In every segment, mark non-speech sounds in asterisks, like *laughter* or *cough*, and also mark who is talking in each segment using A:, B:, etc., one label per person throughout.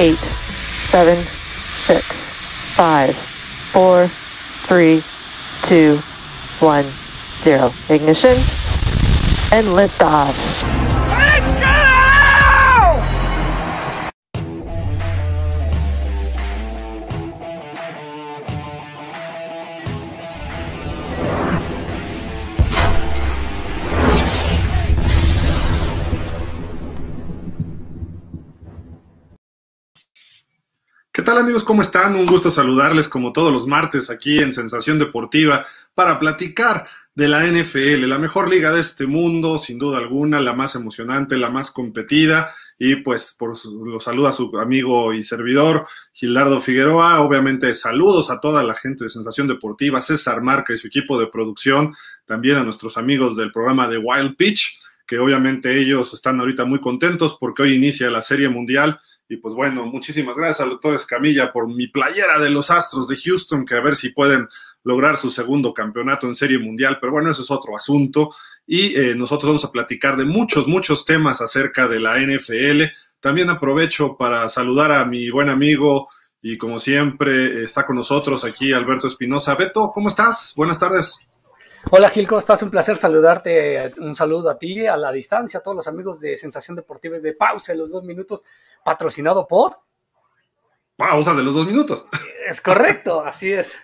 A: eight, seven, six, five, four, three, two, one, zero. Ignition and liftoff.
B: Let's
C: tal amigos? ¿Cómo están? Un gusto saludarles como todos los martes aquí en Sensación Deportiva para platicar de la NFL, la mejor liga de este mundo, sin duda alguna, la más emocionante, la más competida. Y pues por su- lo saluda su amigo y servidor Gilardo Figueroa. Obviamente saludos a toda la gente de Sensación Deportiva, César Marca y su equipo de producción, también a nuestros amigos del programa de Wild Pitch, que obviamente ellos están ahorita muy contentos porque hoy inicia la Serie Mundial. Y pues bueno, muchísimas gracias al doctor Escamilla por mi playera de los Astros de Houston, que a ver si pueden lograr su segundo campeonato en Serie Mundial, pero bueno, eso es otro asunto. Y eh, nosotros vamos a platicar de muchos, muchos temas acerca de la NFL. También aprovecho para saludar a mi buen amigo y como siempre está con nosotros aquí Alberto Espinosa. Beto, ¿cómo estás? Buenas tardes.
D: Hola Gil, ¿cómo estás? Un placer saludarte. Un saludo a ti, a la distancia, a todos los amigos de Sensación Deportiva y de Pausa en los dos minutos, patrocinado por.
C: Pausa de los dos minutos.
D: Es correcto, *laughs* así es.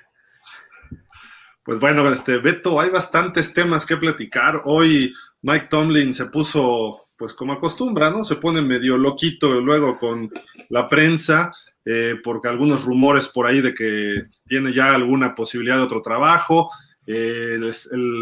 C: Pues bueno, este Beto, hay bastantes temas que platicar. Hoy Mike Tomlin se puso, pues como acostumbra, ¿no? Se pone medio loquito luego con la prensa, eh, porque algunos rumores por ahí de que tiene ya alguna posibilidad de otro trabajo. Eh,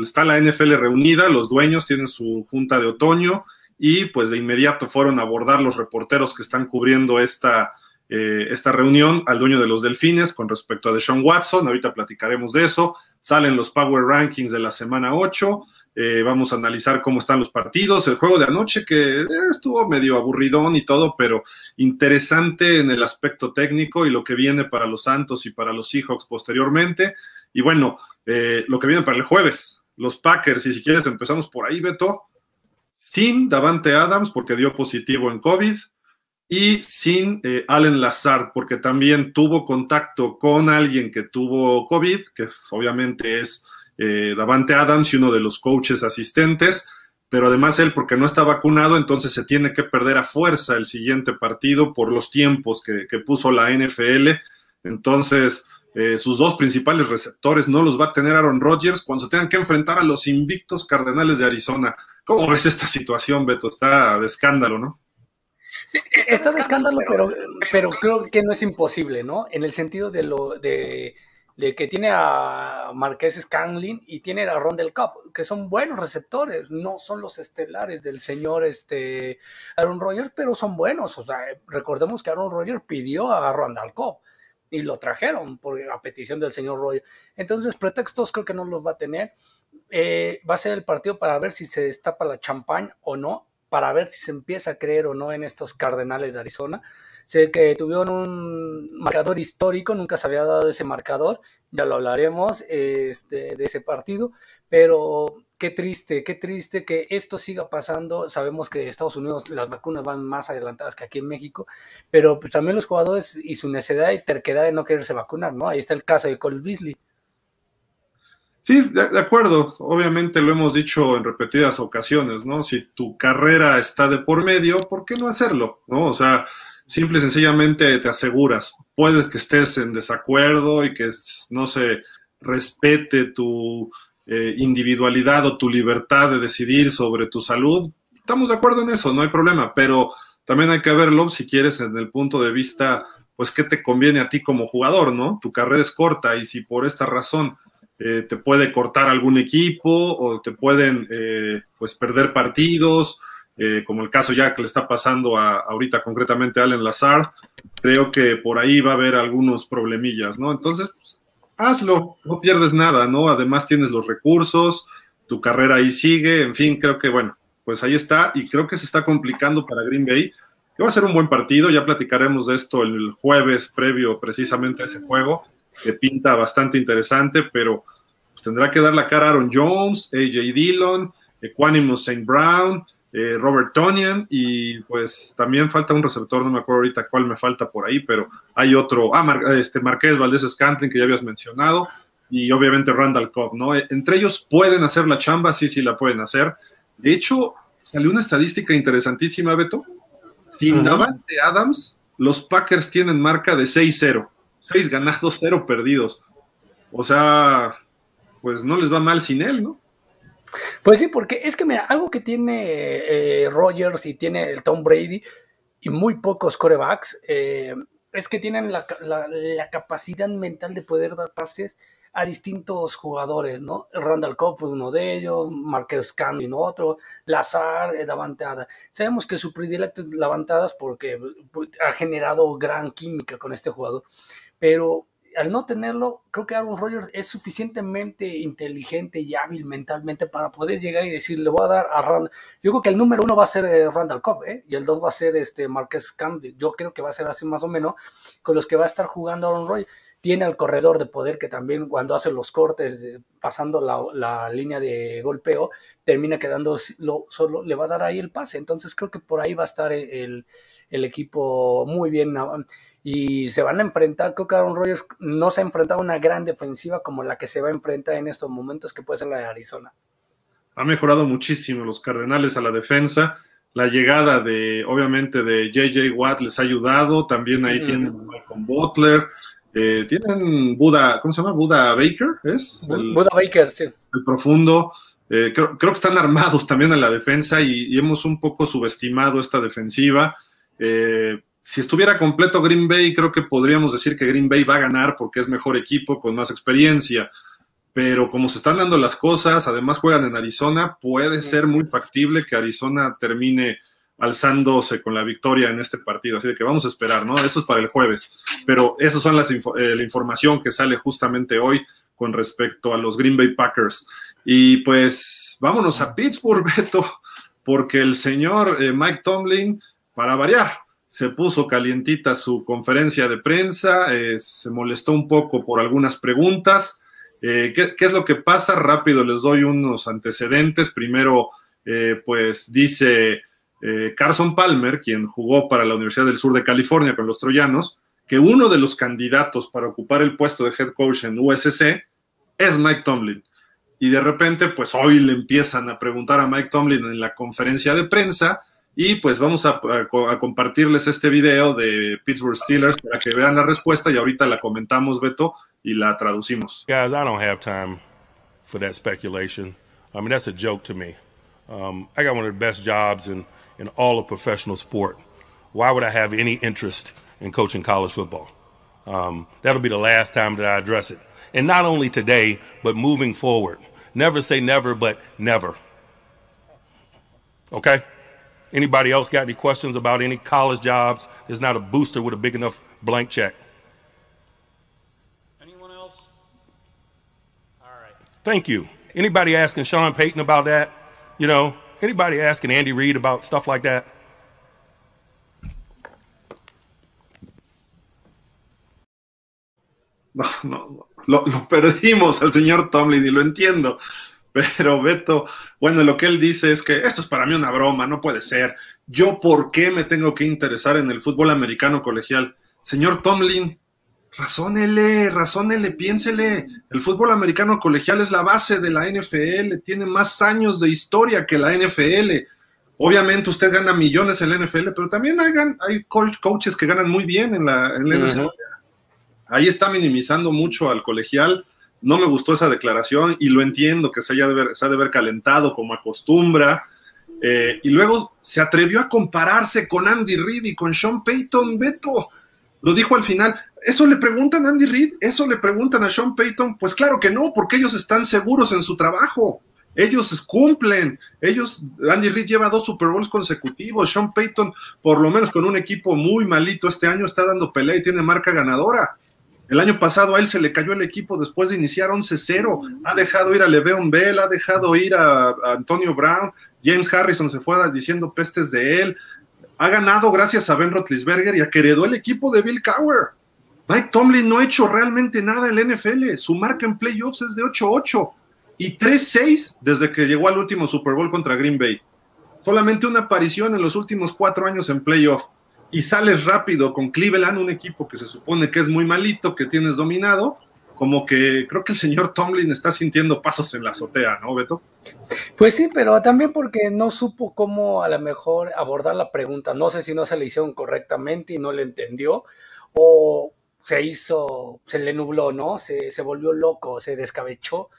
C: está la NFL reunida, los dueños tienen su junta de otoño y pues de inmediato fueron a abordar los reporteros que están cubriendo esta, eh, esta reunión al dueño de los Delfines con respecto a Deshaun Watson. Ahorita platicaremos de eso. Salen los Power Rankings de la semana 8. Eh, vamos a analizar cómo están los partidos. El juego de anoche que estuvo medio aburridón y todo, pero interesante en el aspecto técnico y lo que viene para los Santos y para los Seahawks posteriormente. Y bueno, eh, lo que viene para el jueves, los Packers, y si quieres empezamos por ahí, Beto, sin Davante Adams porque dio positivo en COVID y sin eh, Allen Lazard porque también tuvo contacto con alguien que tuvo COVID, que obviamente es eh, Davante Adams y uno de los coaches asistentes, pero además él porque no está vacunado, entonces se tiene que perder a fuerza el siguiente partido por los tiempos que, que puso la NFL. Entonces, eh, sus dos principales receptores no los va a tener Aaron Rodgers cuando se tengan que enfrentar a los invictos Cardenales de Arizona. ¿Cómo ves esta situación, Beto? Está de escándalo, ¿no?
D: Está de escándalo, pero, pero creo que no es imposible, ¿no? En el sentido de lo de, de que tiene a Marqués Scanlin y tiene a Rondell Cup, que son buenos receptores, no son los estelares del señor este Aaron Rodgers, pero son buenos. O sea, recordemos que Aaron Rodgers pidió a Rondell Cup y lo trajeron por la petición del señor Rodgers. Entonces, pretextos creo que no los va a tener. Eh, va a ser el partido para ver si se destapa la champán o no, para ver si se empieza a creer o no en estos Cardenales de Arizona. Sé que tuvieron un marcador histórico, nunca se había dado ese marcador, ya lo hablaremos este, de ese partido, pero qué triste, qué triste que esto siga pasando. Sabemos que en Estados Unidos las vacunas van más adelantadas que aquí en México, pero pues también los jugadores y su necedad y terquedad de no quererse vacunar, ¿no? Ahí está el caso de Cole Beasley.
C: Sí, de, de, acuerdo. Obviamente lo hemos dicho en repetidas ocasiones, ¿no? Si tu carrera está de por medio, ¿por qué no hacerlo? ¿No? O sea, simple y sencillamente te aseguras. Puedes que estés en desacuerdo y que no se respete tu eh, individualidad o tu libertad de decidir sobre tu salud. Estamos de acuerdo en eso, no hay problema, pero también hay que verlo si quieres en el punto de vista, pues, qué te conviene a ti como jugador, ¿no? Tu carrera es corta y si por esta razón eh, te puede cortar algún equipo o te pueden eh, pues perder partidos, como el caso ya que le está pasando a, ahorita concretamente a Allen Lazard, creo que por ahí va a haber algunos problemillas, ¿no? Entonces, pues, hazlo, no pierdes nada, ¿no? Además tienes los recursos, tu carrera ahí sigue, en fin, creo que bueno, pues ahí está y creo que se está complicando para Green Bay, que va a ser un buen partido, ya platicaremos de esto el jueves previo precisamente a ese juego que pinta bastante interesante, pero pues, tendrá que dar la cara Aaron Jones, AJ Dillon, Equanimous St. Brown, eh, Robert Tonian y pues también falta un receptor, no me acuerdo ahorita cuál me falta por ahí, pero hay otro, ah, este Marqués Valdés Scantling que ya habías mencionado y obviamente Randall Cobb, ¿no? Entre ellos pueden hacer la chamba, sí, sí la pueden hacer. De hecho, salió una estadística interesantísima, Beto. Sin Davante Adams, los Packers tienen marca de 6-0, 6 ganados, 0 perdidos. O sea, pues no les va mal sin él, ¿no?
D: Pues sí, porque es que mira, algo que tiene eh, Rogers y tiene el Tom Brady y muy pocos corebacks eh, es que tienen la, capacidad mental de poder dar pases a distintos jugadores, ¿no? Randall Cobb fue uno de ellos, Marquez Candy otro, Lazar, eh, Davantada. Sabemos que su predilecto es Davantadas porque pues, ha generado gran química con este jugador, pero al no tenerlo, creo que Aaron Rodgers es suficientemente inteligente y hábil mentalmente para poder llegar y decir, le voy a dar a Randall. Yo creo que el número uno va a ser eh, Randall Cobb, ¿eh? y el dos va a ser este Marquez Candy. Yo creo que va a ser así más o menos, con los que va a estar jugando Aaron Rodgers. Tiene al corredor de poder que también cuando hace los cortes, pasando la, línea de golpeo, termina quedando solo, le va a dar ahí el pase. Entonces creo que por ahí va a estar el, el equipo muy bien y se van a enfrentar, creo que Aaron Rodgers no se ha enfrentado a una gran defensiva como la que se va a enfrentar en estos momentos, que puede ser la de Arizona.
C: Ha mejorado muchísimo los Cardenales a la defensa. La llegada de, obviamente, de JJ Watt les ha ayudado. También ahí tienen con Butler. Eh, tienen Buda, ¿cómo se llama? Buda Baker, ¿es?
D: Buda Baker, sí.
C: El profundo. Eh, creo, que están armados también en la defensa y, hemos un poco subestimado esta defensiva. Eh, si estuviera completo Green Bay, creo que podríamos decir que Green Bay va a ganar porque es mejor equipo, con más experiencia. Pero como se están dando las cosas, además juegan en Arizona, puede ser muy factible que Arizona termine alzándose con la victoria en este partido. Así que vamos a esperar, ¿no? Eso es para el jueves. Pero esas son las eh, la información que sale justamente hoy con respecto a los Green Bay Packers. Y pues vámonos a Pittsburgh, *laughs* Beto, porque el señor eh, Mike Tomlin, para variar, se puso calientita su conferencia de prensa, eh, se molestó un poco por algunas preguntas. Eh, ¿qué, es lo que pasa? Rápido les doy unos antecedentes. Primero, eh, pues dice Carson Palmer, quien jugó para la Universidad del Sur de California con los Troyanos, que uno de los candidatos para ocupar el puesto de head coach en USC es Mike Tomlin. Y de repente, pues hoy le empiezan a preguntar a Mike Tomlin en la conferencia de prensa y pues vamos a, compartirles este video de Pittsburgh Steelers para que vean la respuesta y ahorita la comentamos, Beto, y la traducimos.
E: Guys, I don't have time for that speculation. I mean, that's a joke to me. Um, I got one of the best jobs in, in all of professional sport. Why would I have any interest in coaching college football? Um, that'll be the last time that I address it. And not only today, but moving forward. Never say never, but never. Okay? Anybody else got any questions about any college jobs? There's not a booster with a big enough blank check.
F: Anyone else? All right.
E: Thank you. Anybody asking Sean Payton about that? You know, anybody asking Andy Reid about stuff like that?
C: No, no, lo, lo perdimos al señor Tomlin y lo entiendo. Pero Beto, bueno, lo que él dice es que esto es para mí una broma, no puede ser. Yo, ¿por qué me tengo que interesar en el fútbol americano colegial? Señor Tomlin, razónele, razónele, piénsele. El fútbol americano colegial es la base de la NFL, tiene más años de historia que la NFL. Obviamente usted gana millones en la NFL, pero también hay, hay coaches que ganan muy bien en la, NFL. Ahí está minimizando mucho al colegial no me gustó esa declaración y lo entiendo que se haya de ver, se ha de haber calentado como acostumbra. Eh, y luego se atrevió a compararse con Andy Reid y con Sean Payton, Beto. Lo dijo al final. ¿Eso le preguntan a Andy Reid? ¿Eso le preguntan a Sean Payton? Pues claro que no, porque ellos están seguros en su trabajo. Ellos cumplen. Ellos, Andy Reid lleva dos Super Bowls consecutivos. Sean Payton, por lo menos con un equipo muy malito este año, está dando pelea y tiene marca ganadora. El año pasado a él se le cayó el equipo después de iniciar 11-0. Ha dejado ir a Le'Veon Bell, ha dejado ir a, Antonio Brown. James Harrison se fue diciendo pestes de él. Ha ganado gracias a Ben Roethlisberger y a que heredó el equipo de Bill Cowher. Mike Tomlin no ha hecho realmente nada en la NFL. Su marca en playoffs es de 8-8 y 3-6 desde que llegó al último Super Bowl contra Green Bay. solamente una aparición en los últimos cuatro años en playoff y sales rápido con Cleveland, un equipo que se supone que es muy malito, que tienes dominado, como que creo que el señor Tomlin está sintiendo pasos en la azotea, ¿no, Beto?
D: Pues sí, pero también porque no supo cómo a lo mejor abordar la pregunta. No sé si no se le hicieron correctamente y no le entendió, o se hizo, se le nubló, ¿no? Se, se volvió loco, se descabechó,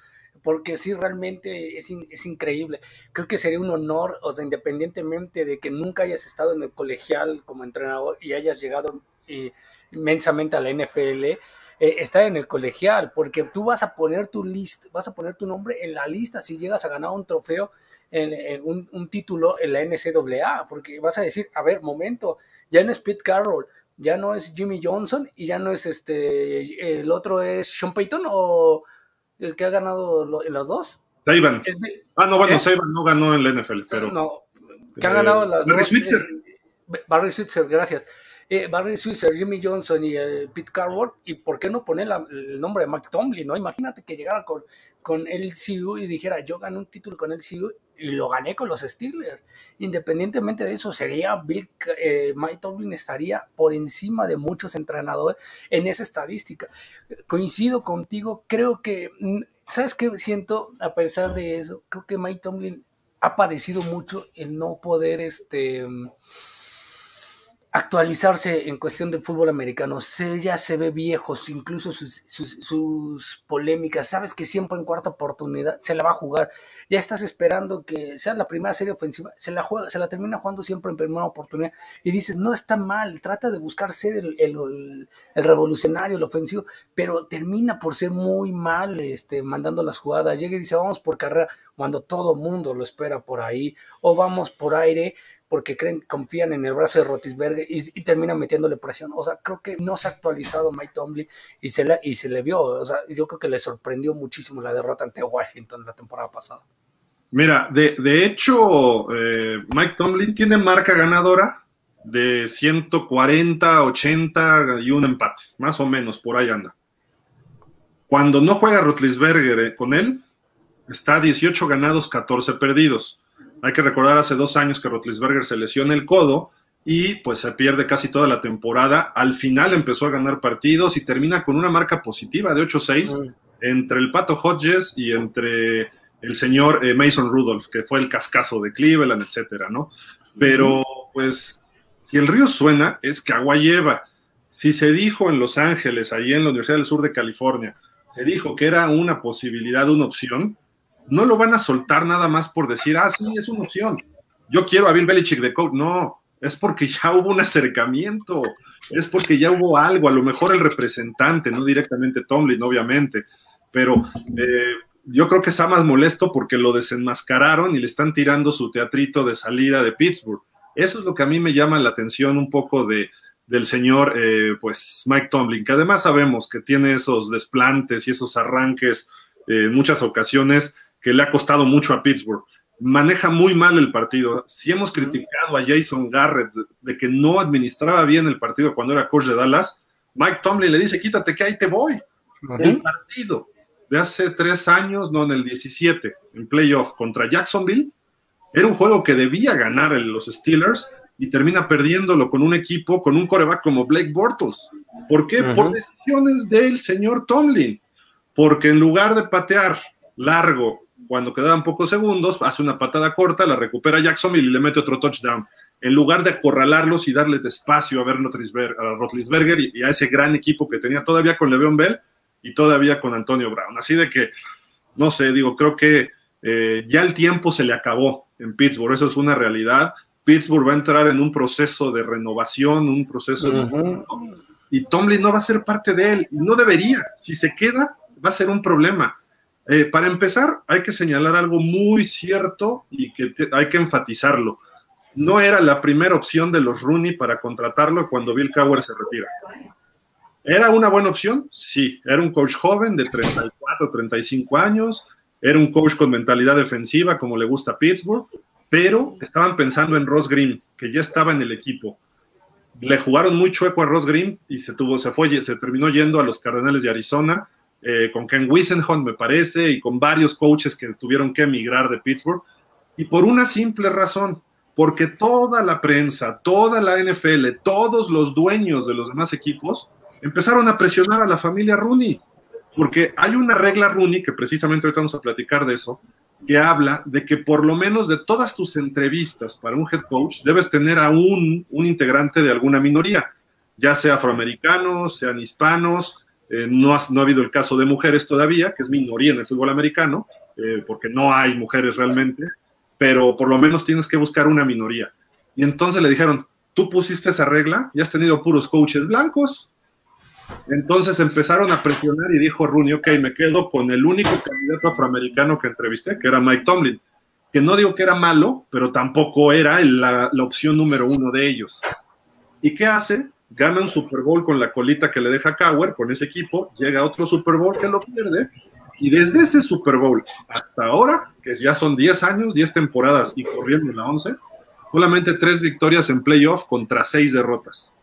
D: porque sí, realmente es, es, increíble. Creo que sería un honor, o sea, independientemente de que nunca hayas estado en el colegial como entrenador y hayas llegado eh, inmensamente a la NFL, eh, estar en el colegial, porque tú vas a poner tu list, vas a poner tu nombre en la lista si llegas a ganar un trofeo, en, un, un, título en la NCAA, porque vas a decir, a ver, momento, ya no es Pete Carroll, ya no es Jimmy Johnson y ya no es este, el otro es Sean Payton o el que ha ganado en las dos.
C: Saban. ah, no, bueno, Saban no ganó en la NFL, pero.
D: No, que ha ganado las Barry dos. Switzer. Barry Switzer, gracias eh, Barry Switzer, Jimmy Johnson y eh, Pete Carroll, y por qué no poner el nombre de Mike Tomlin, ¿no? Imagínate que llegara con, con el CU y dijera, yo gané un título con el CU y lo gané con los Steelers. Independientemente de eso, sería Bill, eh, Mike Tomlin estaría por encima de muchos entrenadores en esa estadística. Coincido contigo, creo que, mm, ¿sabes qué siento a pesar de eso? Creo que Mike Tomlin ha padecido mucho el no poder, este actualizarse en cuestión del fútbol americano. Se, ya se ve viejos, incluso sus, sus, polémicas. Sabes que siempre en cuarta oportunidad se la va a jugar. Ya estás esperando que sea la primera serie ofensiva. Se la, juega, se la termina jugando siempre en primera oportunidad. Y dices, no está mal, trata de buscar ser el, el, el revolucionario, el ofensivo, pero termina por ser muy mal este, mandando las jugadas. Llega y dice, vamos por carrera, cuando todo mundo lo espera por ahí. O vamos por aire porque creen, confían en el brazo de Rotisberger y, terminan metiéndole presión. O sea, creo que no se ha actualizado Mike Tomlin y se, le, y se le vio. O sea, yo creo que le sorprendió muchísimo la derrota ante Washington la temporada pasada.
C: Mira, de, de hecho, eh, Mike Tomlin tiene marca ganadora de 140, 80 y un empate, más o menos, por ahí anda. Cuando no juega Rotlisberger eh, con él, está 18 ganados, 14 perdidos. Hay que recordar hace dos años que Rotlisberger se lesiona el codo y pues se pierde casi toda la temporada. Al final empezó a ganar partidos y termina con una marca positiva de 8-6 entre el Pato Hodges y entre el señor eh, Mason Rudolph, que fue el cascazo de Cleveland, etcétera, ¿no? Pero pues si el río suena, es que agua lleva. Si se dijo en Los Ángeles, ahí en la Universidad del Sur de California, se dijo que era una posibilidad, una opción, no lo van a soltar nada más por decir, ah, sí, es una opción. Yo quiero a Bill Belichick de coach. No, es porque ya hubo un acercamiento, es porque ya hubo algo, a lo mejor el representante, no directamente Tomlin, obviamente, pero eh, yo creo que está más molesto porque lo desenmascararon y le están tirando su teatrito de salida de Pittsburgh. Eso es lo que a mí me llama la atención un poco de, del señor eh, pues Mike Tomlin, que además sabemos que tiene esos desplantes y esos arranques eh, en muchas ocasiones que le ha costado mucho a Pittsburgh. Maneja muy mal el partido. Si hemos criticado a Jason Garrett de que no administraba bien el partido cuando era coach de Dallas, Mike Tomlin le dice, quítate que ahí te voy. El partido de hace tres años, no en el 17, en playoff contra Jacksonville, era un juego que debía ganar los Steelers y termina perdiéndolo con un equipo, con un coreback como Blake Bortles. ¿Por qué? Por decisiones del señor Tomlin. Porque en lugar de patear largo cuando quedaban pocos segundos, hace una patada corta, la recupera Jacksonville y le mete otro touchdown. En lugar de acorralarlos y darle despacio a, ver a Rotlisberger y, a ese gran equipo que tenía todavía con Le'Veon Bell y todavía con Antonio Brown. Así de que, no sé, digo, creo que eh, ya el tiempo se le acabó en Pittsburgh, eso es una realidad. Pittsburgh va a entrar en un proceso de renovación, un proceso de... Y Tomlin no va a ser parte de él, y no debería. Si se queda, va a ser un problema eh, para empezar, hay que señalar algo muy cierto y que hay que enfatizarlo. No era la primera opción de los Rooney para contratarlo cuando Bill Cowher se retira. ¿Era una buena opción? Sí. Era un coach joven de 34, 35 años. Era un coach con mentalidad defensiva, como le gusta a Pittsburgh. Pero estaban pensando en Ross Green, que ya estaba en el equipo. Le jugaron muy chueco a Ross Green y se, tuvo, se, fue, se terminó yendo a los Cardenales de Arizona eh, con Ken Wisenhunt, me parece, y con varios coaches que tuvieron que emigrar de Pittsburgh. Y por una simple razón, porque toda la prensa, toda la NFL, todos los dueños de los demás equipos empezaron a presionar a la familia Rooney, porque hay una regla Rooney, que precisamente ahorita vamos a platicar de eso, que habla de que por lo menos de todas tus entrevistas para un head coach debes tener a un, un integrante de alguna minoría, ya sea afroamericanos, sean hispanos, eh, no, ha, no, ha, habido el caso de mujeres todavía, que es minoría en el fútbol americano, eh, porque no hay mujeres realmente, pero por lo menos tienes que buscar una minoría. Y entonces le dijeron, tú pusiste esa regla y has tenido puros coaches blancos. Entonces empezaron a presionar y dijo Rooney, ok, me quedo con el único candidato afroamericano que entrevisté, que era Mike Tomlin, que no digo que era malo, pero tampoco era la, la opción número uno de ellos. ¿Y qué hace? Gana un Super Bowl con la colita que le deja Cower, con ese equipo, llega otro Super Bowl que lo pierde, y desde ese Super Bowl hasta ahora, que ya son 10 años, 10 temporadas y corriendo en la 11, solamente 3 victorias en playoff contra 6 derrotas.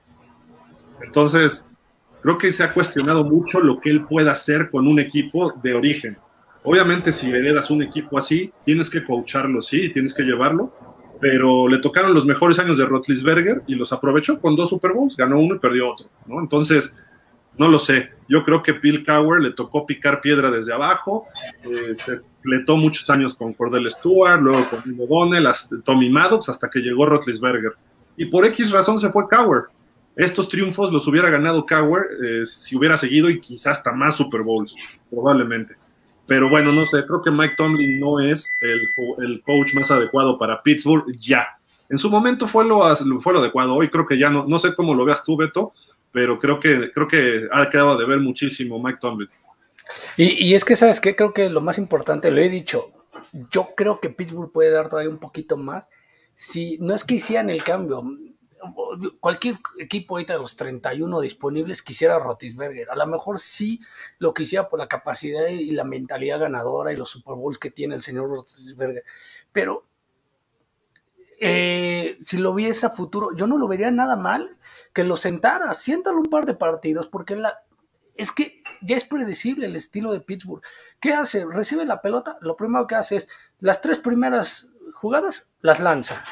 C: Entonces, creo que se ha cuestionado mucho lo que él pueda hacer con un equipo de origen. Obviamente, si heredas un equipo así, tienes que coacharlo, sí, tienes que llevarlo, pero le tocaron los mejores años de Rotlisberger y los aprovechó con dos Super Bowls, ganó uno y perdió otro, ¿no? Entonces, no lo sé. Yo creo que Bill Cowher le tocó picar piedra desde abajo. Eh, se pletó muchos años con Cordell Stewart, luego con O'Donnell, Tommy Maddox, hasta que llegó Rotlisberger. Y por X razón se fue Cowher. Estos triunfos los hubiera ganado Cowher eh, si hubiera seguido y quizás hasta más Super Bowls, probablemente. Pero bueno, no sé, creo que Mike Tomlin no es el, el coach más adecuado para Pittsburgh ya. En su momento fue lo, fue lo adecuado, hoy creo que ya no, no sé cómo lo veas tú, Beto, pero creo que, creo que ha quedado de ver muchísimo Mike Tomlin.
D: Y, y, es que, ¿sabes qué? Creo que lo más importante, lo he dicho, yo creo que Pittsburgh puede dar todavía un poquito más. Si no es que hicieran el cambio, cualquier equipo ahorita de los 31 disponibles quisiera Rotisberger. A lo mejor sí lo quisiera por la capacidad y la mentalidad ganadora y los Super Bowls que tiene el señor Rotisberger. Pero eh, si lo viese a futuro, yo no lo vería nada mal que lo sentara, siéntalo un par de partidos, porque la, es que ya es predecible el estilo de Pittsburgh. ¿Qué hace? Recibe la pelota, lo primero que hace es las tres primeras jugadas las lanza.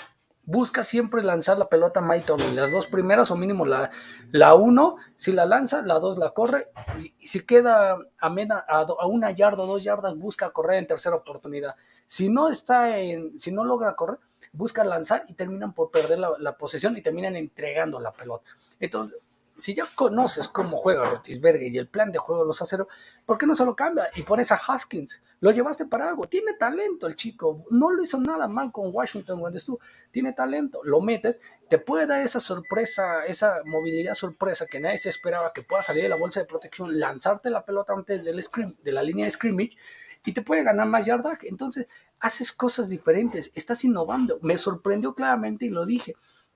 D: Busca siempre lanzar la pelota Mike Tomlin, las dos primeras o mínimo la, la uno, si la lanza, la dos la corre, y si queda a, a, una yarda o dos yardas, busca correr en tercera oportunidad. Si no está en, si no logra correr, buscan lanzar y terminan por perder la, la, posesión y terminan entregando la pelota. Entonces, si ya conoces cómo juega Rotisberger y el plan de juego de los aceros, ¿por qué no se lo cambia? Y pones a Haskins, lo llevaste para algo, tiene talento el chico, no lo hizo nada mal con Washington cuando estuvo, tiene talento, lo metes, te puede dar esa sorpresa, esa movilidad sorpresa que nadie se esperaba que pueda salir de la bolsa de protección, lanzarte la pelota antes del scrim, de la línea de scrimmage y te puede ganar más yardaje. Entonces, haces cosas diferentes, estás innovando. Me sorprendió claramente y lo dije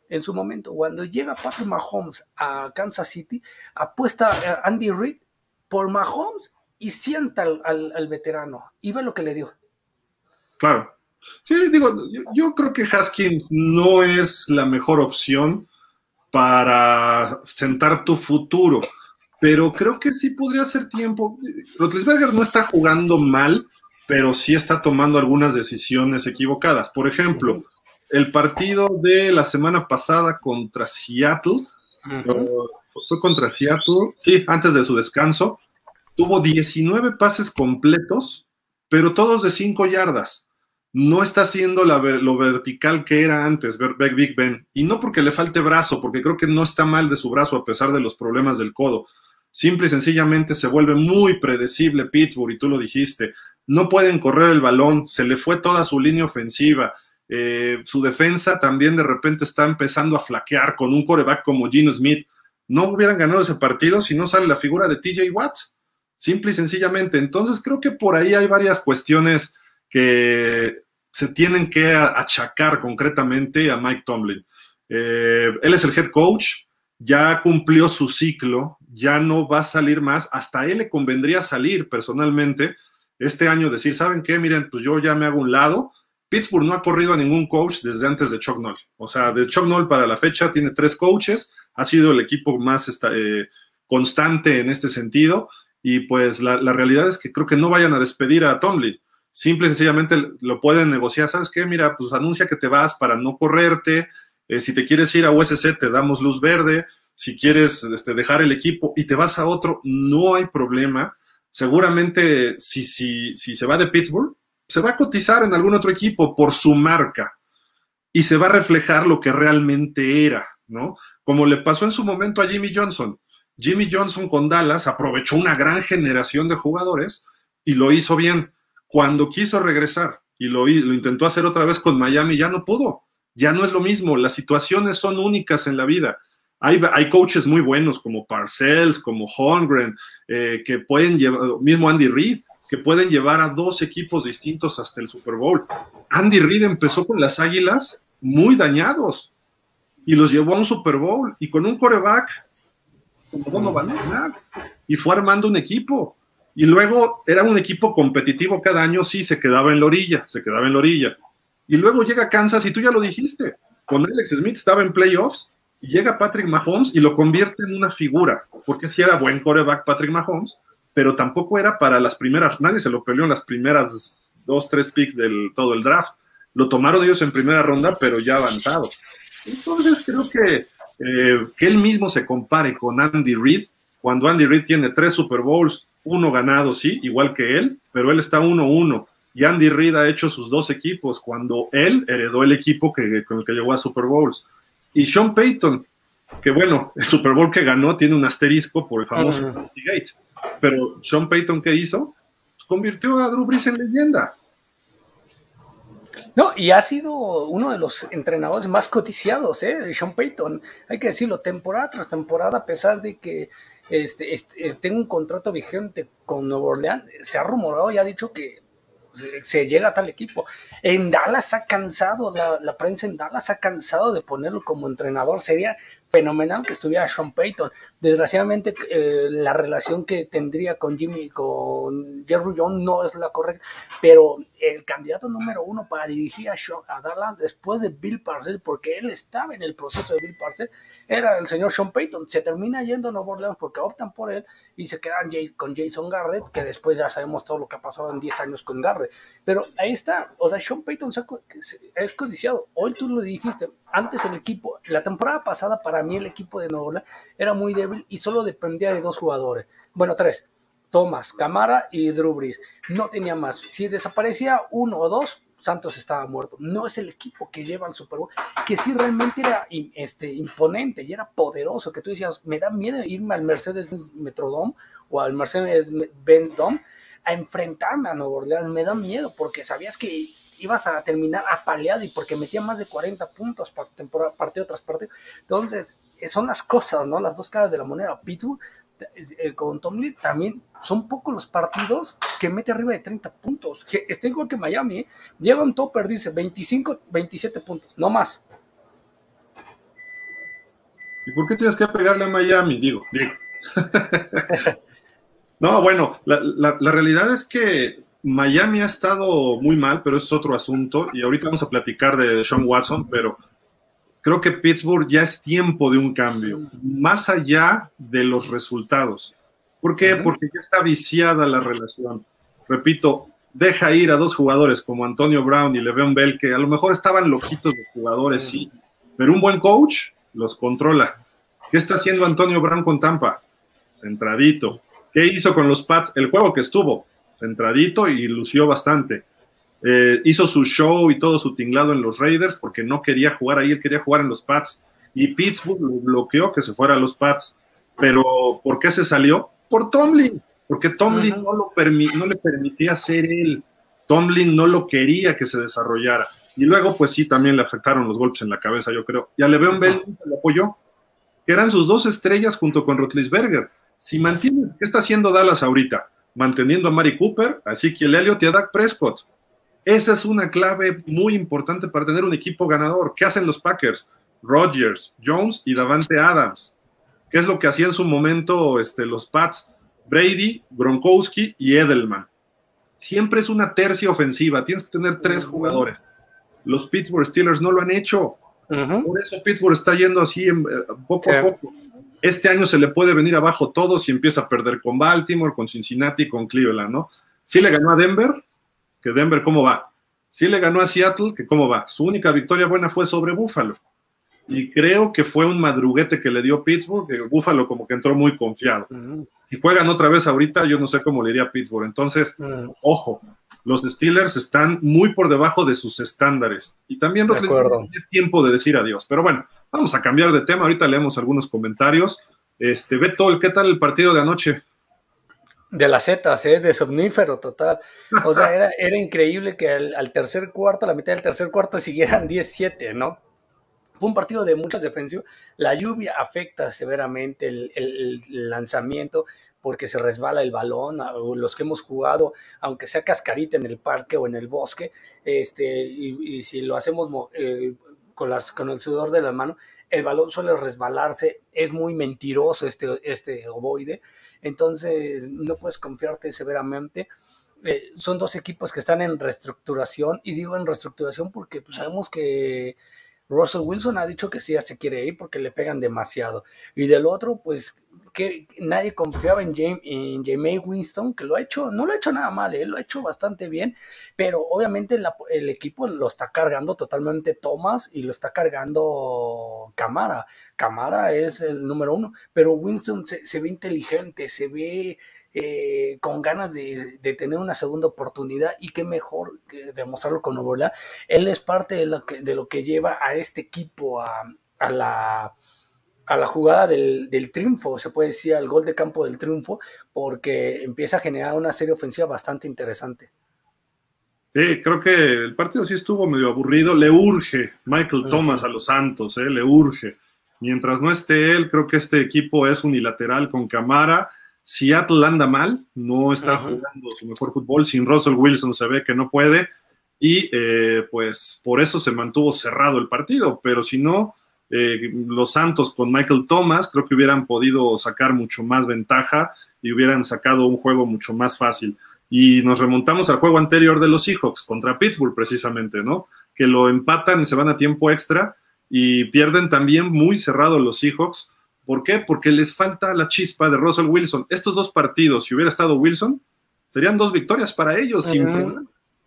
D: en su momento, cuando llega Patrick Mahomes a Kansas City, apuesta a Andy Reid por Mahomes y sienta al, al, al, veterano y ve lo que le dio.
C: Claro. Sí, digo, yo, yo creo que Haskins no es la mejor opción para sentar tu futuro, pero creo que sí podría ser tiempo. Rotlisberger no está jugando mal, pero sí está tomando algunas decisiones equivocadas. Por ejemplo, el partido de la semana pasada contra Seattle, uh -huh. fue contra Seattle, sí, antes de su descanso, tuvo 19 pases completos, pero todos de 5 yardas. No está haciendo la, lo vertical que era antes, Big Ben. Y no porque le falte brazo, porque creo que no está mal de su brazo a pesar de los problemas del codo. Simple y sencillamente se vuelve muy predecible Pittsburgh, y tú lo dijiste no pueden correr el balón, se le fue toda su línea ofensiva, eh, su defensa también de repente está empezando a flaquear con un coreback como Gino Smith. No hubieran ganado ese partido si no sale la figura de TJ Watt, simple y sencillamente. Entonces creo que por ahí hay varias cuestiones que se tienen que achacar concretamente a Mike Tomlin. Eh, él es el head coach, ya cumplió su ciclo, ya no va a salir más, hasta él le convendría salir personalmente este año decir, ¿saben qué? Miren, pues yo ya me hago un lado. Pittsburgh no ha corrido a ningún coach desde antes de Chuck Noll. O sea, de Chuck Noll para la fecha tiene tres coaches, ha sido el equipo más eh, constante en este sentido y pues la, realidad es que creo que no vayan a despedir a Tomlin. simple y sencillamente lo pueden negociar. ¿Sabes qué? Mira, pues anuncia que te vas para no correrte. Eh, si te quieres ir a USC, te damos luz verde. Si quieres este, dejar el equipo y te vas a otro, no hay problema. Seguramente, si, si, si se va de Pittsburgh, se va a cotizar en algún otro equipo por su marca y se va a reflejar lo que realmente era, ¿no? Como le pasó en su momento a Jimmy Johnson. Jimmy Johnson con Dallas aprovechó una gran generación de jugadores y lo hizo bien cuando quiso regresar y lo, intentó hacer otra vez con Miami, ya no pudo. Ya no es lo mismo. Las situaciones son únicas en la vida. Hay, hay coaches muy buenos como Parcells, como Holmgren, eh, que pueden llevar, mismo Andy Reid, que pueden llevar a dos equipos distintos hasta el Super Bowl. Andy Reid empezó con las Águilas muy dañados y los llevó a un Super Bowl y con un coreback como no van a ganar y fue armando un equipo. Y luego era un equipo competitivo cada año, sí, se quedaba en la orilla, se quedaba en la orilla. Y luego llega Kansas y tú ya lo dijiste, con Alex Smith estaba en playoffs y llega Patrick Mahomes y lo convierte en una figura, porque sí era buen coreback Patrick Mahomes, pero tampoco era para las primeras, nadie se lo peleó en las primeras dos, tres picks del todo el draft. Lo tomaron ellos en primera ronda, pero ya avanzado. Entonces creo que eh, que él mismo se compare con Andy Reid, cuando Andy Reid tiene tres Super Bowls, uno ganado, sí, igual que él, pero él está 1-1. Y Andy Reid ha hecho sus dos equipos cuando él heredó el equipo que, con el que llegó a Super Bowls. Y Sean Payton, que bueno, el Super Bowl que ganó tiene un asterisco por el famoso uh Gate. Pero Sean Payton, ¿qué hizo? Convirtió a Drew Brees en leyenda.
D: No, y ha sido uno de los entrenadores más coticiados, ¿eh? Sean Payton. Hay que decirlo, temporada tras temporada, a pesar de que este, este, eh, tengo un contrato vigente con Nuevo Orleans, se ha rumorado y ha dicho que se, llega a tal equipo. En Dallas ha cansado, la, la, prensa en Dallas ha cansado de ponerlo como entrenador. Sería fenomenal que estuviera Sean Payton. Desgraciadamente, eh, la relación que tendría con Jimmy, con Jerry Jones no es la correcta, pero el candidato número uno para dirigir a, a, Dallas después de Bill Parcells, porque él estaba en el proceso de Bill Parcells, era el señor Sean Payton. Se termina yendo a Nueva Orleans porque optan por él y se quedan con Jason Garrett, que después ya sabemos todo lo que ha pasado en 10 años con Garrett. Pero ahí está, o sea, Sean Payton es codiciado. Hoy tú lo dijiste, antes el equipo, la temporada pasada para mí el equipo de Nueva Orleans era muy débil y solo dependía de dos jugadores. Bueno, tres Thomas, Camara y Drew Brees. No tenía más. Si desaparecía uno o dos, Santos estaba muerto. No es el equipo que lleva al Super Bowl, que sí realmente era este, imponente y era poderoso, que tú decías, me da miedo irme al Mercedes Metrodome o al Mercedes Benz Dome a enfrentarme a Nueva Orleans. Me da miedo porque sabías que ibas a terminar apaleado y porque metía más de 40 puntos temporada, partido tras partido. Entonces, son las cosas, ¿no? Las dos caras de la moneda. Pitu eh, con Tomlin también son pocos los partidos que mete arriba de 30 puntos. Está igual que Miami, ¿eh? llega un topper, dice 25, 27 puntos, no más.
C: ¿Y por qué tienes que pegarle a Miami? Digo, digo. *laughs* no, bueno, la, la, realidad es que Miami ha estado muy mal, pero es otro asunto. Y ahorita vamos a platicar de Sean Watson, pero creo que Pittsburgh ya es tiempo de un cambio, más allá de los resultados. ¿Por qué? Porque ya está viciada la relación. Repito, deja ir a dos jugadores como Antonio Brown y Le'Veon Bell, que a lo mejor estaban loquitos de jugadores, sí, pero un buen coach los controla. ¿Qué está haciendo Antonio Brown con Tampa? Centradito. ¿Qué hizo con los Pats? El juego que estuvo, centradito y lució bastante. Eh, hizo su show y todo su tinglado en los Raiders porque no quería jugar ahí, él quería jugar en los Pats. Y Pittsburgh lo bloqueó que se fuera a los Pats. Pero ¿por qué se salió? Por Tomlin, porque Tomlin no, lo no le permitía ser él. Tomlin no lo quería que se desarrollara. Y luego, pues sí, también le afectaron los golpes en la cabeza, yo creo. Y a Le'Veon Bell lo apoyó, que eran sus dos estrellas junto con Rotlisberger. Si mantiene, ¿qué está haciendo Dallas ahorita? Manteniendo a Mari Cooper, así que el Elliot y a Dak Prescott. Esa es una clave muy importante para tener un equipo ganador. ¿Qué hacen los Packers? Rodgers, Jones y Davante Adams. ¿Qué es lo que hacían en su momento este, los Pats? Brady, Gronkowski y Edelman. Siempre es una tercia ofensiva. Tienes que tener tres jugadores. Los Pittsburgh Steelers no lo han hecho. Por eso Pittsburgh está yendo así en, eh, poco a poco. Este año se le puede venir abajo todo si empieza a perder con Baltimore, con Cincinnati, con Cleveland, ¿no? Sí le ganó a Denver, que Denver cómo va. Sí le ganó a Seattle, que cómo va. Su única victoria buena fue sobre Buffalo. Y creo que fue un madruguete que le dio Pittsburgh, que Buffalo como que entró muy confiado. Y juegan otra vez ahorita, yo no sé cómo le iría a Pittsburgh. Entonces, ojo, los Steelers están muy por debajo de sus estándares. Y también es tiempo de decir adiós. Pero bueno, vamos a cambiar de tema. Ahorita leemos algunos comentarios. Este, Beto, ¿qué tal el partido de anoche?
D: De las Zetas, ¿eh? de somnífero total. O sea, era, *laughs* era increíble que al, tercer cuarto, a la mitad del tercer cuarto, siguieran *laughs* 10-7, ¿no? Fue un partido de muchas defensivas. La lluvia afecta severamente el, lanzamiento porque se resbala el balón. Los que hemos jugado, aunque sea cascarita en el parque o en el bosque, este, y, si lo hacemos eh, con, las, con el sudor de la mano, el balón suele resbalarse, es muy mentiroso este, este ovoide, entonces no puedes confiarte severamente. Eh, son dos equipos que están en reestructuración, y digo en reestructuración porque pues, sabemos que Russell Wilson ha dicho que sí ya se quiere ir porque le pegan demasiado. Y del otro, pues que nadie confiaba en James, Winston, que lo ha hecho, no lo ha hecho nada mal, él ¿eh? lo ha hecho bastante bien, pero obviamente el equipo lo está cargando totalmente Thomas y lo está cargando Camara. Camara es el número uno, pero Winston se ve inteligente, se ve eh, con ganas de, tener una segunda oportunidad y qué mejor que demostrarlo con Novola. Él es parte de lo que, de lo que lleva a este equipo a, la a la jugada del, triunfo, se puede decir, al gol de campo del triunfo, porque empieza a generar una serie ofensiva bastante interesante.
C: Sí, creo que el partido sí estuvo medio aburrido. Le urge Michael Thomas a los Santos, ¿eh? le urge. Mientras no esté él, creo que este equipo es unilateral con Camara Seattle anda mal, no está jugando su mejor fútbol, sin Russell Wilson se ve que no puede y eh, pues por eso se mantuvo cerrado el partido, pero si no, eh, los Santos con Michael Thomas creo que hubieran podido sacar mucho más ventaja y hubieran sacado un juego mucho más fácil. Y nos remontamos al juego anterior de los Seahawks contra Pittsburgh precisamente, ¿no? Que lo empatan y se van a tiempo extra y pierden también muy cerrado los Seahawks ¿Por qué? Porque les falta la chispa de Russell Wilson. Estos dos partidos, si hubiera estado Wilson, serían dos victorias para ellos, sin problema,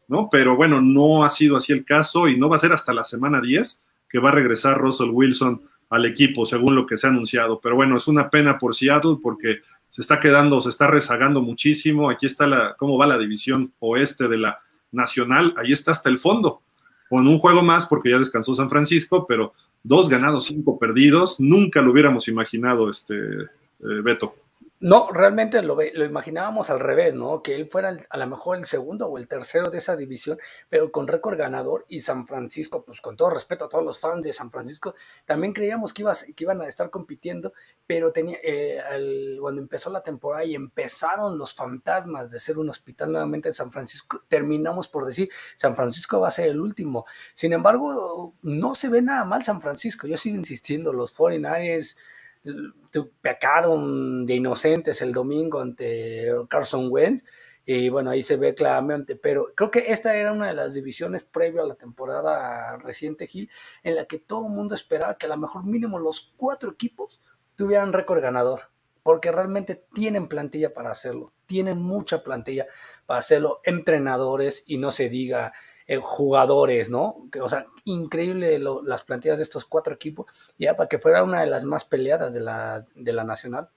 C: ¿no? Pero bueno, no ha sido así el caso y no va a ser hasta la semana 10 que va a regresar Russell Wilson al equipo, según lo que se ha anunciado. Pero bueno, es una pena por Seattle porque se está quedando, se está rezagando muchísimo. Aquí está la, cómo va la división oeste de la nacional. Ahí está hasta el fondo, con un juego más porque ya descansó San Francisco, pero dos ganados, cinco perdidos, nunca lo hubiéramos imaginado, este eh, Beto.
D: No, realmente lo, lo, imaginábamos al revés, ¿no? Que él fuera a lo mejor el segundo o el tercero de esa división, pero con récord ganador y San Francisco, pues con todo respeto a todos los fans de San Francisco, también creíamos que, que iban a estar compitiendo, pero tenía, eh, cuando empezó la temporada y empezaron los fantasmas de ser un hospital nuevamente en San Francisco, terminamos por decir, San Francisco va a ser el último. Sin embargo, no se ve nada mal San Francisco, yo sigo insistiendo, los 49ers pecaron de inocentes el domingo ante Carson Wentz y bueno, ahí se ve claramente, pero creo que esta era una de las divisiones previo a la temporada reciente Gil, en la que todo el mundo esperaba que a lo mejor mínimo los cuatro equipos tuvieran récord ganador, porque realmente tienen plantilla para hacerlo, tienen mucha plantilla para hacerlo, entrenadores y no se diga eh, jugadores, ¿no? o sea, increíble las plantillas de estos cuatro equipos, ya para que fuera una de las más peleadas de la, de la nacional.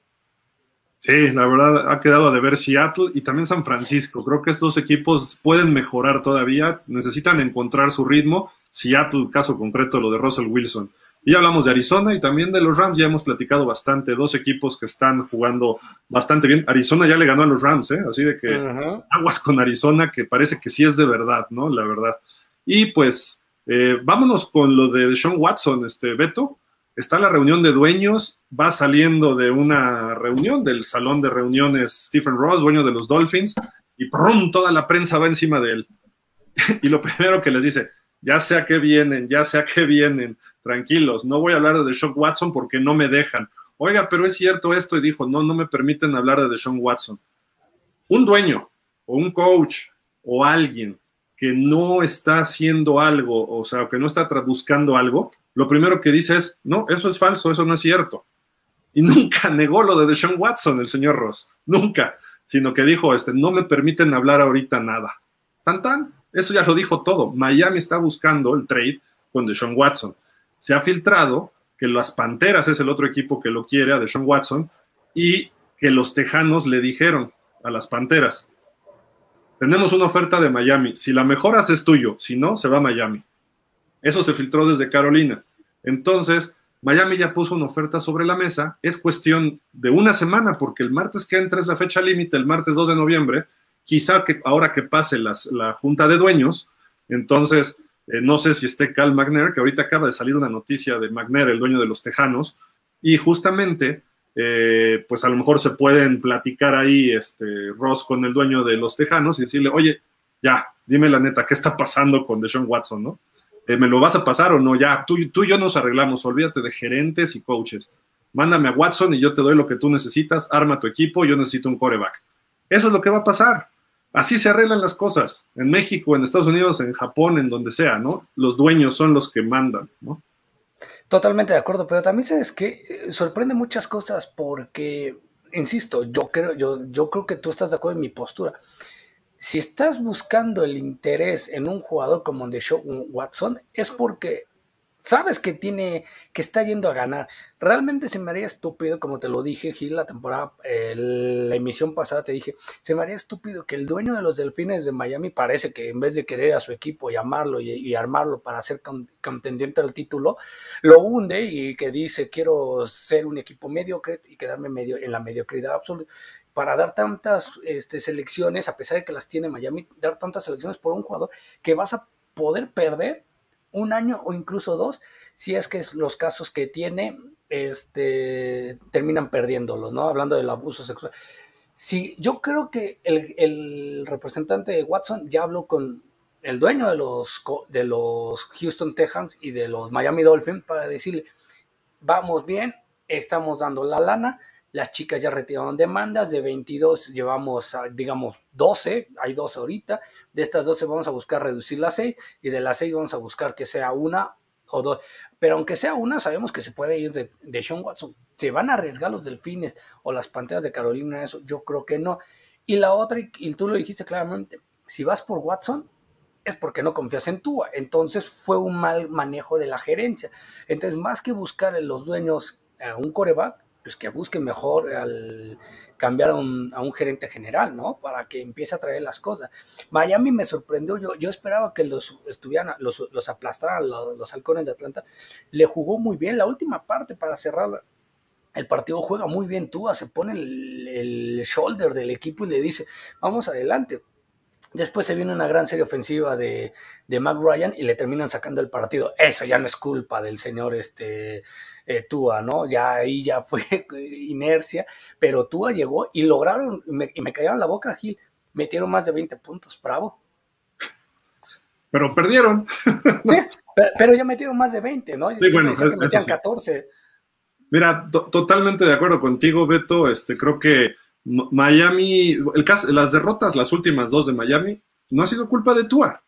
C: Sí, la verdad ha quedado de ver Seattle y también San Francisco. Creo que estos equipos pueden mejorar todavía, necesitan encontrar su ritmo. Seattle, caso concreto, lo de Russell Wilson. Y hablamos de Arizona y también de los Rams, ya hemos platicado bastante, dos equipos que están jugando bastante bien. Arizona ya le ganó a los Rams, ¿eh? así de que aguas con Arizona, que parece que sí es de verdad, ¿no? La verdad. Y pues eh, vámonos con lo de Sean Watson, este Beto. Está la reunión de dueños, va saliendo de una reunión del salón de reuniones Stephen Ross, dueño de los Dolphins, y ¡prum! toda la prensa va encima de él. *laughs* y lo primero que les dice, ya sea que vienen, ya sea que vienen, tranquilos, no voy a hablar de Deshaun Watson porque no me dejan. Oiga, pero es cierto esto y dijo, no, no me permiten hablar de Deshaun Watson. Un dueño o un coach o alguien que no está haciendo algo, o sea, que no está buscando algo, lo primero que dice es, no, eso es falso, eso no es cierto. Y *laughs* nunca negó lo de Deshaun Watson, el señor Ross, nunca, sino que dijo, este, no me permiten hablar ahorita nada. Tan tan. Eso ya lo dijo todo. Miami está buscando el trade con Deshaun Watson. Se ha filtrado que las Panteras es el otro equipo que lo quiere a Deshaun Watson y que los Tejanos le dijeron a las Panteras, tenemos una oferta de Miami, si la mejoras es tuyo, si no, se va a Miami. Eso se filtró desde Carolina. Entonces, Miami ya puso una oferta sobre la mesa, es cuestión de una semana, porque el martes que entra es la fecha límite, el martes 2 de noviembre, quizá que ahora que pase la junta de dueños, entonces eh, no sé si esté Cal McNair, que ahorita acaba de salir una noticia de McNair, el dueño de los Tejanos, y justamente, eh, pues a lo mejor se pueden platicar ahí este, Ross con el dueño de los Tejanos y decirle, oye, ya, dime la neta, ¿qué está pasando con Deshaun Watson, no? Eh, ¿Me lo vas a pasar o no? Ya, tú, tú y yo nos arreglamos, olvídate de gerentes y coaches. Mándame a Watson y yo te doy lo que tú necesitas, arma tu equipo, yo necesito un coreback. Eso es lo que va a pasar. Así se arreglan las cosas. En México, en Estados Unidos, en Japón, en donde sea, ¿no? Los dueños son los que mandan, ¿no?
D: Totalmente de acuerdo, pero también sabes que eh, sorprende muchas cosas porque, insisto, yo creo, yo, yo creo que tú estás de acuerdo en mi postura. Si estás buscando el interés en un jugador como Deshaun Watson, es porque sabes que tiene, que está yendo a ganar. Realmente se me haría estúpido, como te lo dije, Gil, la temporada, la emisión pasada te dije, se me haría estúpido que el dueño de los Delfines de Miami parece que en vez de querer a su equipo llamarlo y, y armarlo para ser contendiente al título, lo hunde y que dice quiero ser un equipo mediocre y quedarme medio en la mediocridad absoluta para dar tantas este, selecciones, a pesar de que las tiene Miami, dar tantas selecciones por un jugador que vas a poder perder un año o incluso dos, si es que los casos que tiene este, terminan perdiéndolos, ¿no? Hablando del abuso sexual. Sí, yo creo que el, representante de Watson ya habló con el dueño de los, de los Houston Texans y de los Miami Dolphins para decirle, vamos bien, estamos dando la lana, las chicas ya retiraron demandas, de 22 llevamos, digamos, 12, hay 12 ahorita, de estas 12 vamos a buscar reducir las 6 y de las 6 vamos a buscar que sea una o dos. Pero aunque sea una, sabemos que se puede ir de, de Sean Watson. ¿Se van a arriesgar los delfines o las panteras de Carolina? Eso yo creo que no. Y la otra, y tú lo dijiste claramente, si vas por Watson, es porque no confías en Tua. Entonces fue un mal manejo de la gerencia. Entonces, más que buscar en los dueños a un coreback, pues que busque mejor al cambiar a un, gerente general, ¿no? Para que empiece a traer las cosas. Miami me sorprendió, yo, yo esperaba que los estuvieran, los, los aplastaran los, halcones de Atlanta. Le jugó muy bien la última parte para cerrar el partido juega muy bien Tua, se pone el, el, shoulder del equipo y le dice, vamos adelante. Después se viene una gran serie ofensiva de, de Mac Ryan y le terminan sacando el partido. Eso ya no es culpa del señor este, eh, Tua, ¿no? Ya ahí ya *laughs* fue inercia, pero Tua llegó y lograron, y me callaron la boca, Gil, metieron más de 20 puntos, bravo.
C: Pero perdieron. *laughs*
D: Sí, pero, ya metieron más de 20, ¿no? Sí, bueno, que metían 14.
C: Mira, totalmente de acuerdo contigo, Beto. Este, creo que Miami, el caso, las derrotas, las últimas dos de Miami, no ha sido culpa de Tua.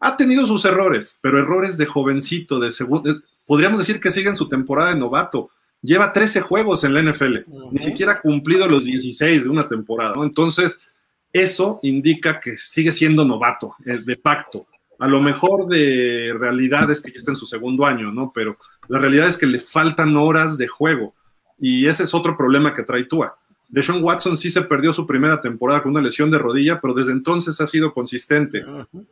C: Ha tenido sus errores, pero errores de jovencito, de segundo. Podríamos decir que sigue en su temporada de novato. Lleva 13 juegos en la NFL, ni siquiera ha cumplido los 16 de una temporada. Entonces, eso indica que sigue siendo novato, eh, de pacto. A lo mejor de realidad es que ya está en su segundo año, ¿no? Pero la realidad es que le faltan horas de juego. Y ese es otro problema que trae Tua Deshaun Watson sí se perdió su primera temporada con una lesión de rodilla, pero desde entonces ha sido consistente.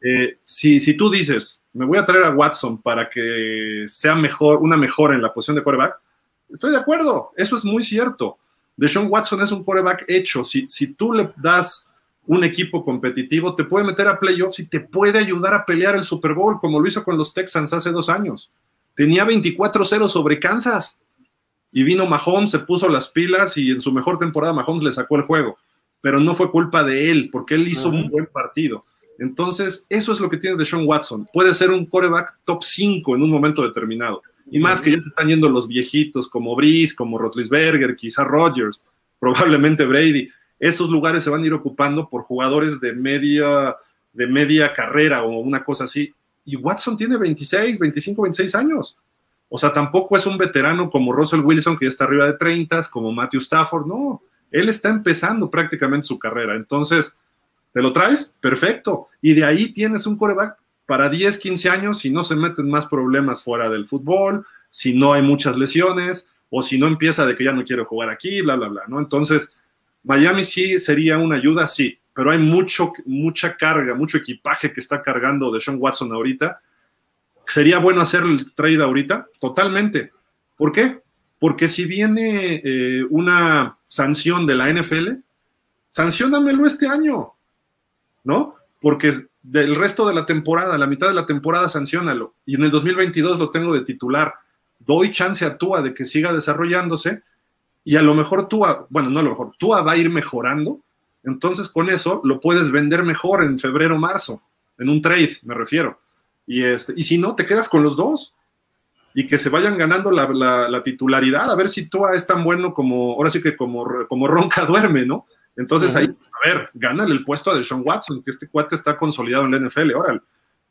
C: Eh, si, si, tú dices, me voy a traer a Watson para que sea mejor, una mejora en la posición de quarterback, estoy de acuerdo, eso es muy cierto. Deshaun Watson es un quarterback hecho. Si, si tú le das un equipo competitivo, te puede meter a playoffs y te puede ayudar a pelear el Super Bowl, como lo hizo con los Texans hace dos años. Tenía 24-0 sobre Kansas y vino Mahomes, se puso las pilas y en su mejor temporada Mahomes le sacó el juego, pero no fue culpa de él, porque él hizo un buen partido. Entonces, eso es lo que tiene de Sean Watson. Puede ser un quarterback top 5 en un momento determinado. Y más que ya se están yendo los viejitos como Brice, como Rotlisberger, quizá Rodgers, probablemente Brady. Esos lugares se van a ir ocupando por jugadores de media, de media carrera o una cosa así. Y Watson tiene 26, 25, 26 años. O sea, tampoco es un veterano como Russell Wilson, que ya está arriba de 30, como Matthew Stafford, no, él está empezando prácticamente su carrera. Entonces, ¿Te lo traes? Perfecto. Y de ahí tienes un coreback para 10, 15 años si no se meten más problemas fuera del fútbol, si no hay muchas lesiones o si no empieza de que ya no quiero jugar aquí, bla, bla, bla, ¿no? Entonces, Miami sí sería una ayuda, sí, pero hay mucho, mucha carga, mucho equipaje que está cargando de Sean Watson ahorita. ¿Sería bueno hacer el trade ahorita? Totalmente. ¿Por qué? Porque si viene eh, una sanción de la NFL, sancionamelo este año, ¿no? Porque del resto de la temporada, la mitad de la temporada, sancionalo. Y en el 2022 lo tengo de titular. Doy chance a Tua de que siga desarrollándose y a lo mejor Tua, bueno, no a lo mejor, Tua va a ir mejorando. Entonces con eso lo puedes vender mejor en febrero, marzo, en un trade, me refiero. Y, este, y si no, te quedas con los dos y que se vayan ganando la, titularidad, a ver si Tua es tan bueno como, ahora sí que como, como Ronca *laughs* duerme, ¿no? Entonces ahí, a ver, gánale el puesto a Sean Watson, que este cuate está consolidado en la NFL, órale.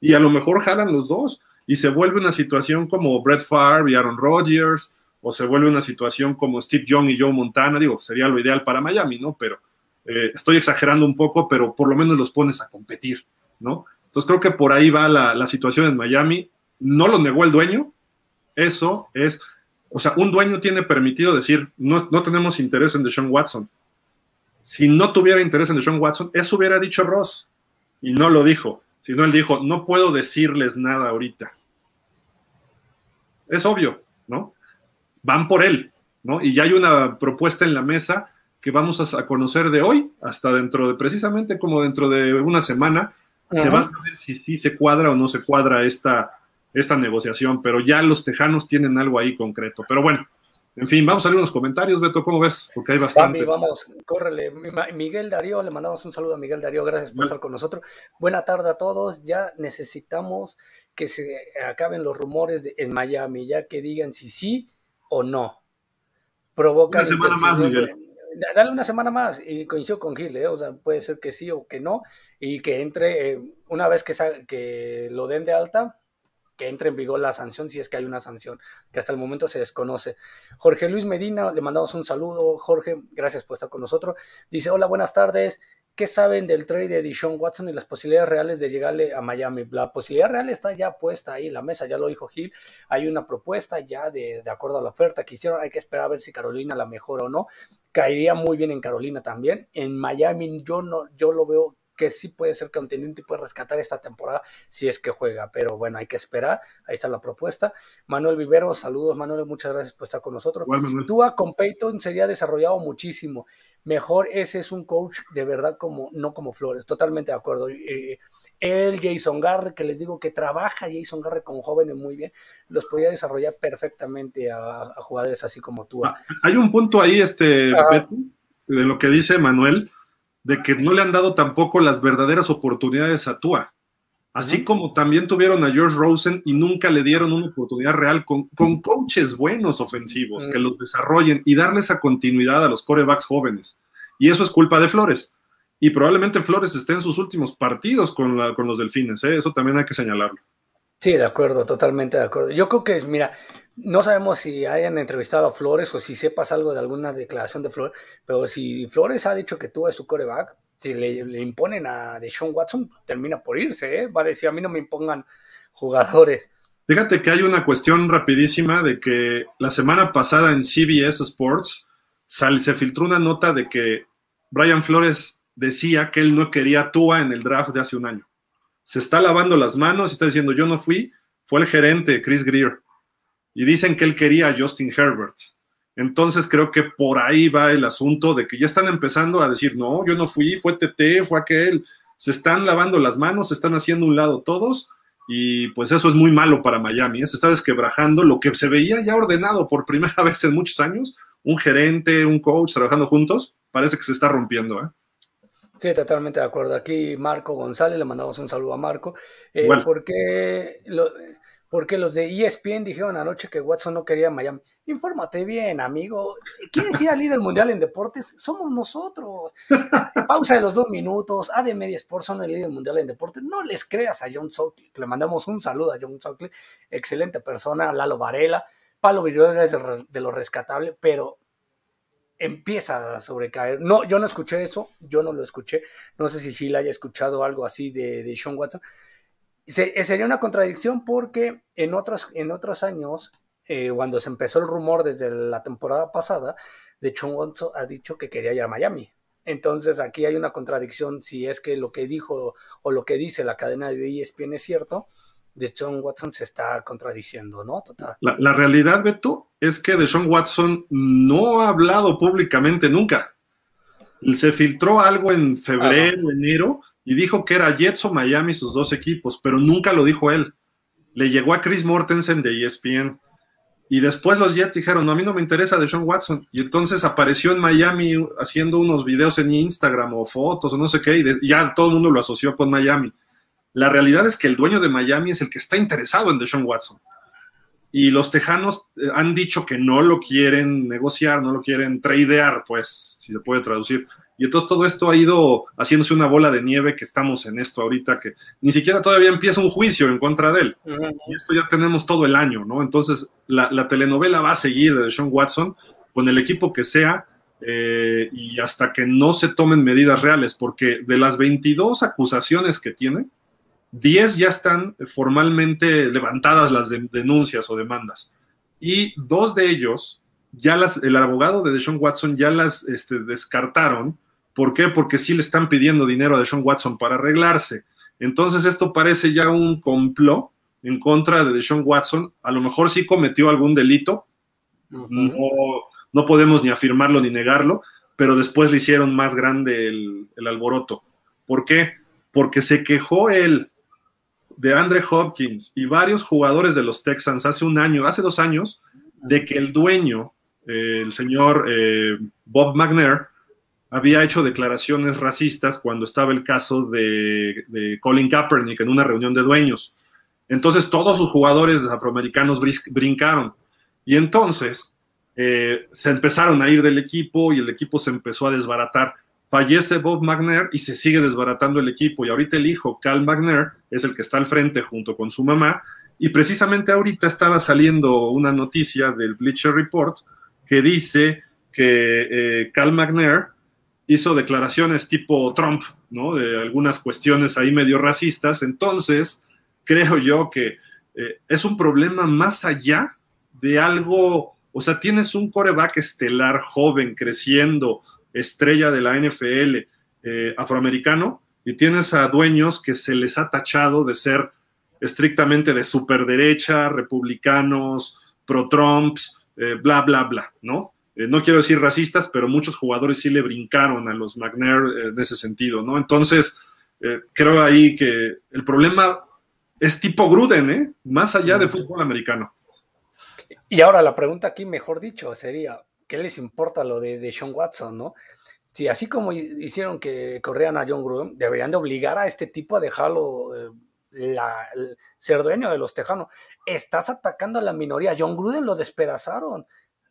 C: Y a lo mejor jalan los dos y se vuelve una situación como Brett Favre y Aaron Rodgers, o se vuelve una situación como Steve Young y Joe Montana, digo, sería lo ideal para Miami, ¿no? Pero eh, estoy exagerando un poco, pero por lo menos los pones a competir, ¿no? Entonces creo que por ahí va la, situación en Miami. No lo negó el dueño, eso es, o sea, un dueño tiene permitido decir, no, no tenemos interés en Deshaun Watson. Si no tuviera interés en Deshaun Watson, eso hubiera dicho Ross, y no lo dijo, sino él dijo, no puedo decirles nada ahorita. Es obvio, ¿no? Van por él, ¿no? Y ya hay una propuesta en la mesa que vamos a, conocer de hoy hasta dentro de, precisamente como dentro de una semana, se va a saber si, si se cuadra o no se cuadra esta, esta negociación, pero ya los tejanos tienen algo ahí concreto. Pero bueno, en fin, vamos a leer unos comentarios, Beto, ¿cómo ves? Porque hay bastante.
D: vamos, córrele. Miguel Darío, le mandamos un saludo a Miguel Darío, gracias por estar con nosotros. Buena tarde a todos, ya necesitamos que se acaben los rumores en Miami, ya que digan si sí o no. Provoca
C: una semana más, Miguel.
D: Dale una semana más y coincido con Gil, ¿eh? o sea, puede ser que sí o que no, y que entre, eh, una vez que, que lo den de alta, que entre en vigor la sanción, si es que hay una sanción, que hasta el momento se desconoce. Jorge Luis Medina, le mandamos un saludo. Jorge, gracias por estar con nosotros. Dice, hola, buenas tardes. ¿Qué saben del trade de Dishon Watson y las posibilidades reales de llegarle a Miami? La posibilidad real está ya puesta ahí en la mesa, ya lo dijo Gil. Hay una propuesta ya de, de acuerdo a la oferta que hicieron. Hay que esperar a ver si Carolina la mejora o no. Caería muy bien en Carolina también. En Miami yo no, yo lo veo que sí puede ser contendiente y puede rescatar esta temporada si es que juega, pero bueno, hay que esperar, ahí está la propuesta. Manuel Vivero, saludos Manuel, muchas gracias por estar con nosotros. Tua con Peyton sería desarrollado muchísimo, mejor ese es un coach de verdad como, no como Flores, totalmente de acuerdo. Eh, él, Jason Garre, que les digo que trabaja Jason Garre con jóvenes muy bien, los podría desarrollar perfectamente a, jugadores así como tú. Ah,
C: hay un punto ahí, este, de lo que dice Manuel, de que no le han dado tampoco las verdaderas oportunidades a Tua. Así como también tuvieron a George Rosen y nunca le dieron una oportunidad real con, coaches buenos ofensivos que los desarrollen y darles esa continuidad a los corebacks jóvenes. Y eso es culpa de Flores. Y probablemente Flores esté en sus últimos partidos con, con los delfines. ¿eh? Eso también hay que señalarlo.
D: Sí, de acuerdo, totalmente de acuerdo. Yo creo que es, mira, no sabemos si hayan entrevistado a Flores o si sepas algo de alguna declaración de Flores, pero si Flores ha dicho que tú es su coreback, si le, imponen a Deshaun Watson, termina por irse, ¿eh? Vale, si a mí no me impongan *laughs* jugadores.
C: Fíjate que hay una cuestión rapidísima de que la semana pasada en CBS Sports se filtró una nota de que Brian Flores decía que él no quería Tua en el draft de hace un año. Se está lavando las manos y está diciendo yo no fui, fue el gerente Chris Greer y dicen que él quería a Justin Herbert. Entonces creo que por ahí va el asunto de que ya están empezando a decir, no, yo no fui, fue TT, fue aquel. Se están lavando las manos, se están haciendo un lado todos y pues eso es muy malo para Miami. ¿eh? Se está desquebrajando lo que se veía ya ordenado por primera *laughs* vez en muchos años, un gerente, un coach trabajando juntos, parece que se está rompiendo. ¿eh?
D: Sí, totalmente de acuerdo. Aquí Marco González, le mandamos un saludo a Marco, eh, porque lo, porque los de ESPN dijeron anoche que Watson no quería Miami. Infórmate bien, amigo. ¿Quieres ir al líder mundial en deportes? Somos nosotros. *laughs* Pausa de los dos minutos. A de Media Sports son el líder mundial en deportes. No les creas a John Sockley. Le mandamos un saludo a John Sockley. Excelente persona. Lalo Varela. Palo Viruela es de lo rescatable, pero empieza a sobrecaer. No, yo no escuché eso, yo no lo escuché. No sé si Gil haya escuchado algo así de, de Sean Watson. Se, sería una contradicción porque en otros, en otros años, eh, cuando se empezó el rumor desde la temporada pasada, de Sean Watson ha dicho que quería ir a Miami. Entonces aquí hay una contradicción si es que lo que dijo o lo que dice la cadena de ESPN es cierto, de Sean Watson se está contradiciendo, ¿no? Total.
C: La, la realidad, Beto, es que de Sean Watson no ha hablado públicamente nunca. Se filtró algo en febrero, Ajá. enero, y dijo que era Jets o Miami sus dos equipos, pero nunca lo dijo él. Le llegó a Chris Mortensen de ESPN. Y después los Jets dijeron, no, a mí no me interesa de Sean Watson. Y entonces apareció en Miami haciendo unos videos en Instagram o fotos o no sé qué, y ya todo el mundo lo asoció con Miami. La realidad es que el dueño de Miami es el que está interesado en Deshaun Watson. Y los tejanos eh, han dicho que no lo quieren negociar, no lo quieren tradear, pues, si se puede traducir. Y entonces todo esto ha ido haciéndose una bola de nieve que estamos en esto ahorita, que ni siquiera todavía empieza un juicio en contra de él. Uh -huh. Y esto ya tenemos todo el año, ¿no? Entonces la, la telenovela va a seguir de Sean Watson con el equipo que sea eh, y hasta que no se tomen medidas reales, porque de las 22 acusaciones que tiene, 10 ya están formalmente levantadas las de, denuncias o demandas. Y dos de ellos, ya las, el abogado de Deshaun Watson ya las este, descartaron. ¿Por qué? Porque sí le están pidiendo dinero a Deshaun Watson para arreglarse. Entonces esto parece ya un complot en contra de Deshaun Watson. A lo mejor sí cometió algún delito. Uh -huh. no, no, podemos ni afirmarlo ni negarlo, pero después le hicieron más grande el, el alboroto. ¿Por qué? Porque se quejó él de Andre Hopkins y varios jugadores de los Texans hace un año, hace dos años, de que el dueño, eh, el señor eh, Bob McNair, había hecho declaraciones racistas cuando estaba el caso de, de, Colin Kaepernick en una reunión de dueños. Entonces todos sus jugadores afroamericanos brincaron. Y entonces eh, se empezaron a ir del equipo y el equipo se empezó a desbaratar fallece Bob McNair y se sigue desbaratando el equipo. Y ahorita el hijo, Cal McNair, es el que está al frente junto con su mamá. Y precisamente ahorita estaba saliendo una noticia del Bleacher Report que dice que eh, Cal McNair hizo declaraciones tipo Trump, ¿no? De algunas cuestiones ahí medio racistas. Entonces, creo yo que eh, es un problema más allá de algo, o sea, tienes un coreback estelar joven creciendo, estrella de la NFL eh, afroamericano y tienes a dueños que se les ha tachado de ser estrictamente de superderecha, republicanos, pro-Trumps, eh, bla, bla, bla, ¿no? Eh, no quiero decir racistas, pero muchos jugadores sí le brincaron a los McNair en ese sentido, ¿no? Entonces, creo ahí que el problema es tipo Gruden, ¿eh? Más allá de fútbol americano.
D: Y ahora la pregunta aquí, mejor dicho, sería, ¿qué les importa lo de, de Sean Watson, no? Si así como hicieron que corrieran a John Gruden, deberían de obligar a este tipo a dejarlo eh, la, el, ser dueño de los tejanos. Estás atacando a la minoría. John Gruden lo despedazaron.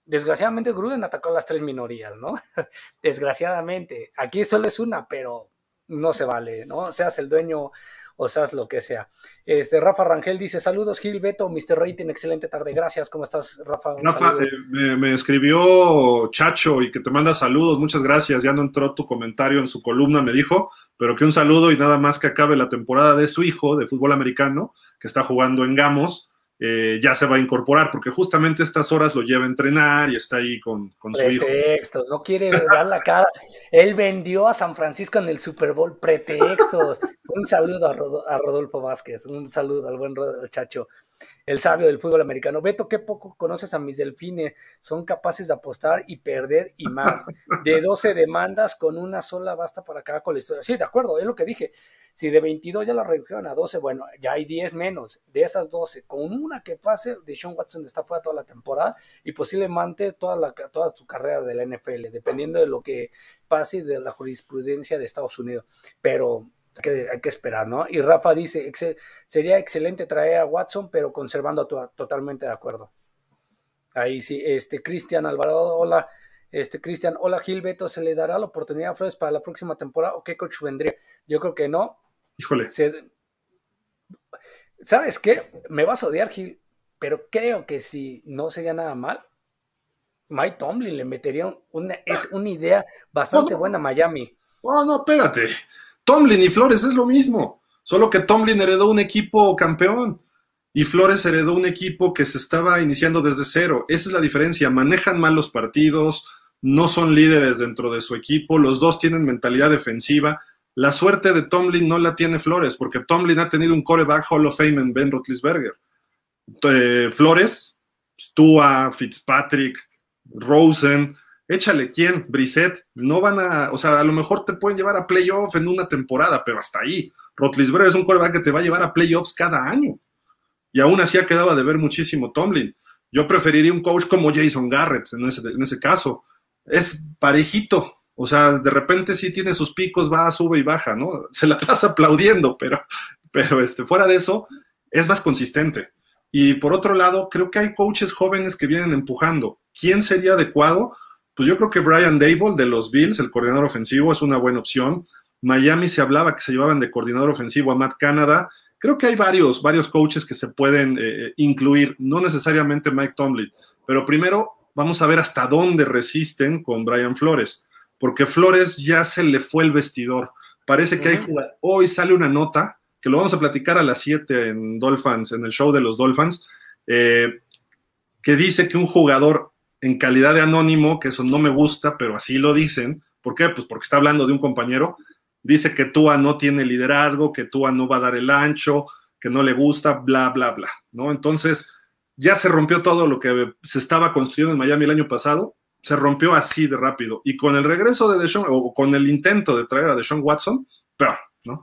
D: Desgraciadamente Gruden atacó a las tres minorías, ¿no? *laughs* Desgraciadamente. Aquí solo es una, pero no se vale, ¿no? Seas el dueño o seas lo que sea. Este, Rafa Rangel dice, saludos Gil, Beto, Mr. Rating, excelente tarde, gracias, ¿cómo estás, Rafa?
C: Rafa, eh, me, me, escribió Chacho y que te manda saludos, muchas gracias, ya no entró tu comentario en su columna, me dijo, pero que un saludo y nada más que acabe la temporada de su hijo de fútbol americano, que está jugando en Gamos, eh, ya se va a incorporar, porque justamente estas horas lo lleva a entrenar y está ahí con, con su hijo.
D: Pretextos, no quiere dar la cara. Él vendió a San Francisco en el Super Bowl, pretextos. un saludo a, a, Rodolfo Vázquez, un saludo al buen Chacho, el sabio del fútbol americano. Beto, qué poco conoces a mis delfines, son capaces de apostar y perder y más. De 12 demandas, con una sola basta para acabar con la historia. Sí, de acuerdo, es lo que dije. Si de 22 ya la redujeron a 12, bueno, ya hay 10 menos. De esas 12, con una que pase, de Sean Watson está fuera toda la temporada y posiblemente toda, la, toda su carrera de la NFL, dependiendo de lo que pase de la jurisprudencia de Estados Unidos. Pero hay que, esperar, ¿no? Y Rafa dice, sería excelente traer a Watson, pero conservando to totalmente de acuerdo. Ahí sí, este, Cristian Alvarado, hola. Este, Cristian, hola Gil Beto, ¿se le dará la oportunidad a Flores para la próxima temporada o qué coach vendría? Yo creo que no.
C: Híjole.
D: Se... ¿Sabes qué? Me vas a odiar, Gil, pero creo que si no sería nada mal, Mike Tomlin le metería una, es una idea bastante buena a Miami.
C: Oh, no, espérate. Tomlin y Flores es lo mismo, solo que Tomlin heredó un equipo campeón y Flores heredó un equipo que se estaba iniciando desde cero. Esa es la diferencia. Manejan mal los partidos, no son líderes dentro de su equipo, los dos tienen mentalidad defensiva. La suerte de Tomlin no la tiene Flores, porque Tomlin ha tenido un coreback Hall of Fame en Ben Roethlisberger. Eh, Flores, Tua, Fitzpatrick, Rosen, échale quién, Brissett, no van a, o sea, a lo mejor te pueden llevar a playoff en una temporada, pero hasta ahí. Rotlisberger es un coreback que te va a llevar a playoffs cada año. Y aún así ha quedado a deber muchísimo Tomlin. Yo preferiría un coach como Jason Garrett en ese, en ese caso. Es parejito, o sea, de repente sí tiene sus picos, va, sube y baja, ¿no? *laughs* Se la pasa aplaudiendo, pero, pero este, fuera de eso, es más consistente. Y por otro lado, creo que hay coaches jóvenes que vienen empujando. ¿Quién sería adecuado? Pues yo creo que Brian Dable de los Bills, el coordinador ofensivo, es una buena opción. Miami se hablaba que se llevaban de coordinador ofensivo a Matt Canada. Creo que hay varios, varios coaches que se pueden eh, incluir, no necesariamente Mike Tomlin, pero primero vamos a ver hasta dónde resisten con Brian Flores, porque Flores ya se le fue el vestidor. Parece que hay hoy sale una nota que lo vamos a platicar a las 7 en Dolphins, en el show de los Dolphins, eh, que dice que un jugador en calidad de anónimo, que eso no me gusta, pero así lo dicen, ¿por qué? Pues porque está hablando de un compañero, dice que Tua no tiene liderazgo, que Tua no va a dar el ancho, que no le gusta, bla, bla, bla, ¿no? Entonces, ya se rompió todo lo que se estaba construyendo en Miami el año pasado, se rompió así de rápido. Y con el regreso de Deshaun, o con el intento de traer a Deshaun Watson, peor, ¿no?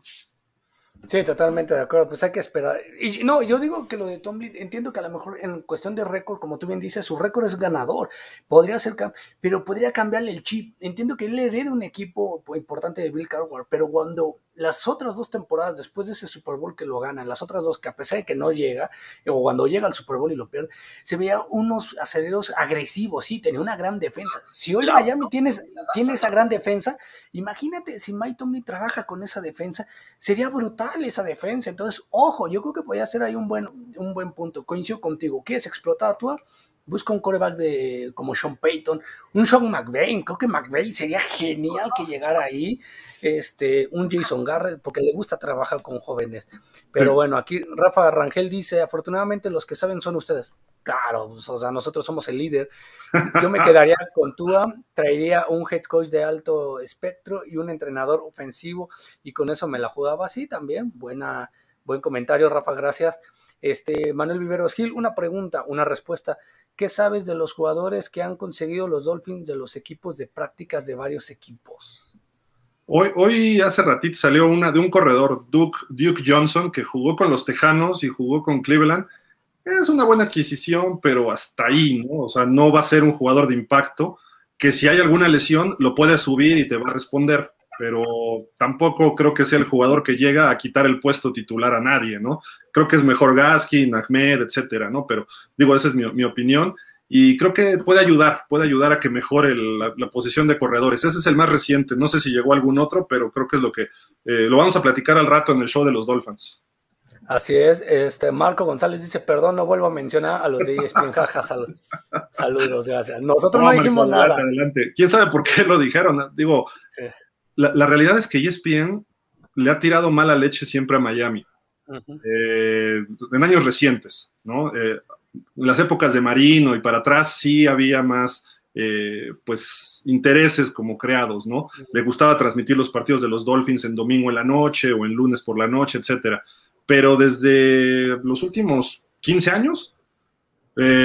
D: Sí, totalmente de acuerdo. Pues hay que esperar. Y no, yo digo que lo de Tomlin, entiendo que a lo mejor en cuestión de récord, como tú bien dices, su récord es ganador. Podría ser, pero podría cambiarle el chip. Entiendo que él hereda un equipo importante de Bill Carward, pero cuando las otras dos temporadas, después de ese Super Bowl que lo gana, las otras dos que a pesar de que no llega, o cuando llega al Super Bowl y lo pierde, se veía unos aceleros agresivos, sí, tenía una gran defensa. Si hoy Miami tiene, tiene esa gran defensa, imagínate si Mike Tomlin trabaja con esa defensa, sería brutal esa defensa. Entonces, ojo, yo creo que podría ser ahí un buen, un buen punto. Coincido contigo. ¿Quieres explotar a tu? Busca un coreback de, como Sean Payton, un Sean McVay. Creo que McVay sería genial que llegara ahí. Este, un Jason Garrett, porque le gusta trabajar con jóvenes. Pero bueno, aquí Rafa Rangel dice: Afortunadamente, los que saben son ustedes. Claro, pues, o sea, nosotros somos el líder. Yo me *laughs* quedaría con Tua, traería un head coach de alto espectro y un entrenador ofensivo, y con eso me la jugaba así también. Buena, buen comentario, Rafa, gracias. Este, Manuel Viveros Gil, una pregunta, una respuesta. ¿Qué sabes de los jugadores que han conseguido los Dolphins de los equipos de prácticas de varios equipos?
C: Hoy, hoy hace ratito salió una de un corredor, Duke, Johnson, que jugó con los Tejanos y jugó con Cleveland. Es una buena adquisición, pero hasta ahí, ¿no? O sea, no va a ser un jugador de impacto, que si hay alguna lesión lo puede subir y te va a responder, pero tampoco creo que sea el jugador que llega a quitar el puesto titular a nadie, ¿no? creo que es mejor Gaskin, Ahmed, etcétera, ¿no? Pero digo, esa es mi, opinión. Y creo que puede ayudar, puede ayudar a que mejore la, posición de corredores. Ese es el más reciente. No sé si llegó algún otro, pero creo que es lo que eh, lo vamos a platicar al rato en el show de los Dolphins.
D: Así es, este Marco González dice, perdón, no vuelvo a mencionar a los de ESPN, *laughs* jaja, saludos, gracias. Nosotros no, dijimos nada.
C: Adelante. ¿Quién sabe por qué lo dijeron? Digo, la, la, realidad es que ESPN le ha tirado mala leche siempre a Miami. Eh, en años recientes, ¿no? Eh, en las épocas de Marino y para atrás sí había más, eh, pues, intereses como creados, ¿no? Le gustaba transmitir los partidos de los Dolphins en domingo en la noche o en lunes por la noche, etcétera. Pero desde los últimos 15 años,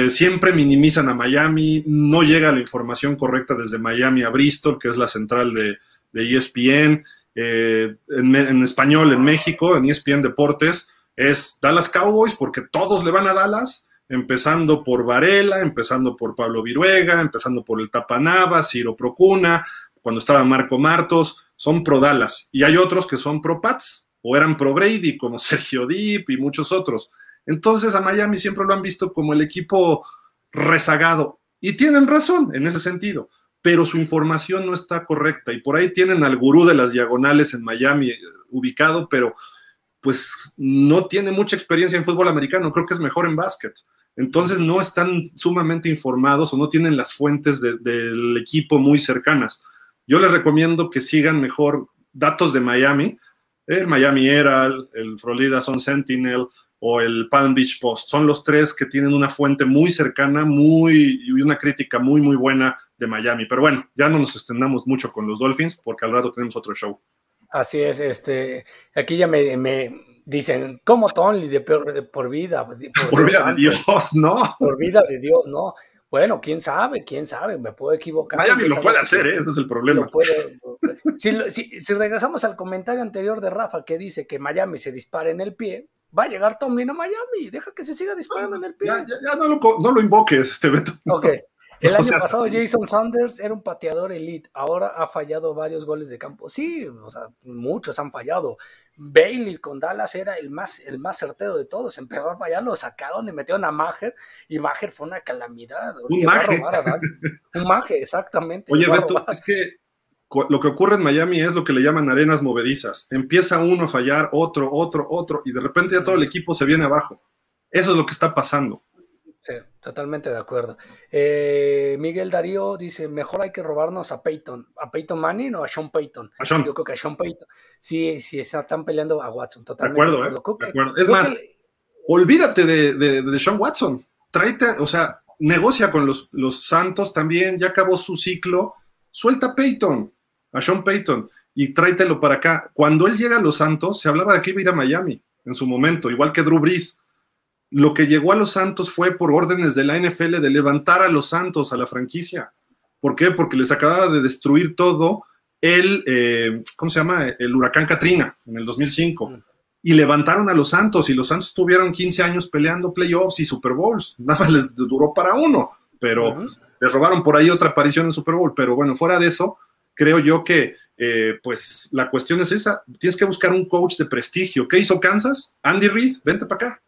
C: siempre minimizan a Miami, no llega la información correcta desde Miami a Bristol, que es la central de, de ESPN. Eh, en, español en México, en ESPN Deportes, es Dallas Cowboys porque todos le van a Dallas, empezando por Varela, empezando por Pablo Viruega, empezando por el Tapanava, Ciro Procuna, cuando estaba Marco Martos, son pro Dallas. Y hay otros que son pro Pats o eran pro Brady, como *laughs* Sergio Deep y muchos otros. Entonces a Miami siempre lo han visto como el equipo rezagado. Y tienen razón en ese sentido pero su información no está correcta. Y por ahí tienen al gurú de las diagonales en Miami eh, ubicado, pero pues no tiene mucha experiencia en fútbol americano, creo que es mejor en básquet. Entonces no están sumamente informados o no tienen las fuentes de, del equipo muy cercanas. Yo les recomiendo que sigan mejor datos de Miami, el Miami Herald, el Florida Sun Sentinel o el Palm Beach Post. Son los tres que tienen una fuente muy cercana, muy y una crítica muy muy buena de Miami. Pero bueno, ya no nos extendamos mucho con los Dolphins porque al rato tenemos otro show.
D: Así es, este, aquí ya me dicen, ¿cómo Tony de, de por vida?
C: Por, por vida de Dios, no.
D: Por vida de Dios, no. Bueno, quién sabe, quién sabe, me puedo equivocar.
C: Miami lo puede hacer, ¿eh? ese es el problema.
D: Puede, si, si, si, regresamos al comentario anterior de Rafa que dice que Miami se dispara en el pie, va a llegar Tomlin a Miami, deja que se siga disparando en el pie.
C: Ya, ya, ya no, lo, no, lo, invoques, este Beto.
D: Ok, el *laughs* año o sea, pasado Jason Sanders era un pateador elite, ahora ha fallado varios goles de campo. Sí, o sea, muchos han fallado. Bailey con Dallas era el más, el más certero de todos. Empezó a fallar, lo sacaron y metieron a Mager y Mager fue una calamidad.
C: Un Mager.
D: Un Mager, exactamente.
C: Oye, Beto, es que lo que ocurre en Miami es lo que le llaman arenas movedizas. Empieza uno a fallar, otro, otro, otro, y de repente ya todo el equipo se viene abajo. Eso es lo que está pasando.
D: Sí, totalmente de acuerdo. Eh, Miguel Darío dice, mejor hay que robarnos a Peyton. ¿A Peyton Manning o a Sean Payton?
C: A Sean.
D: Yo creo que a Sean Payton. Sí, sí, están peleando a Watson. Totalmente
C: de acuerdo, de acuerdo. ¿eh? De acuerdo. Es más, que... olvídate de, de, de, Sean Watson. Tráete, o sea, negocia con los, los Santos también, ya acabó su ciclo. Suelta a Peyton, a Sean Payton, y tráetelo para acá. Cuando él llega a los Santos, se hablaba de que iba a ir a Miami en su momento, igual que Drew Brees lo que llegó a los Santos fue por órdenes de la NFL de levantar a los Santos, a la franquicia. ¿Por qué? Porque les acababa de destruir todo el, eh, ¿cómo se llama? El huracán Katrina en el 2005. Y levantaron a los Santos y los Santos tuvieron 15 años peleando playoffs y Super Bowls. *laughs* Nada más les duró para uno, pero uh -huh. les robaron por ahí otra aparición en Super Bowl. Pero bueno, fuera de eso, creo yo que eh, pues la cuestión es esa. Tienes que buscar un coach de prestigio. ¿Qué hizo Kansas? Andy Reid, vente para acá.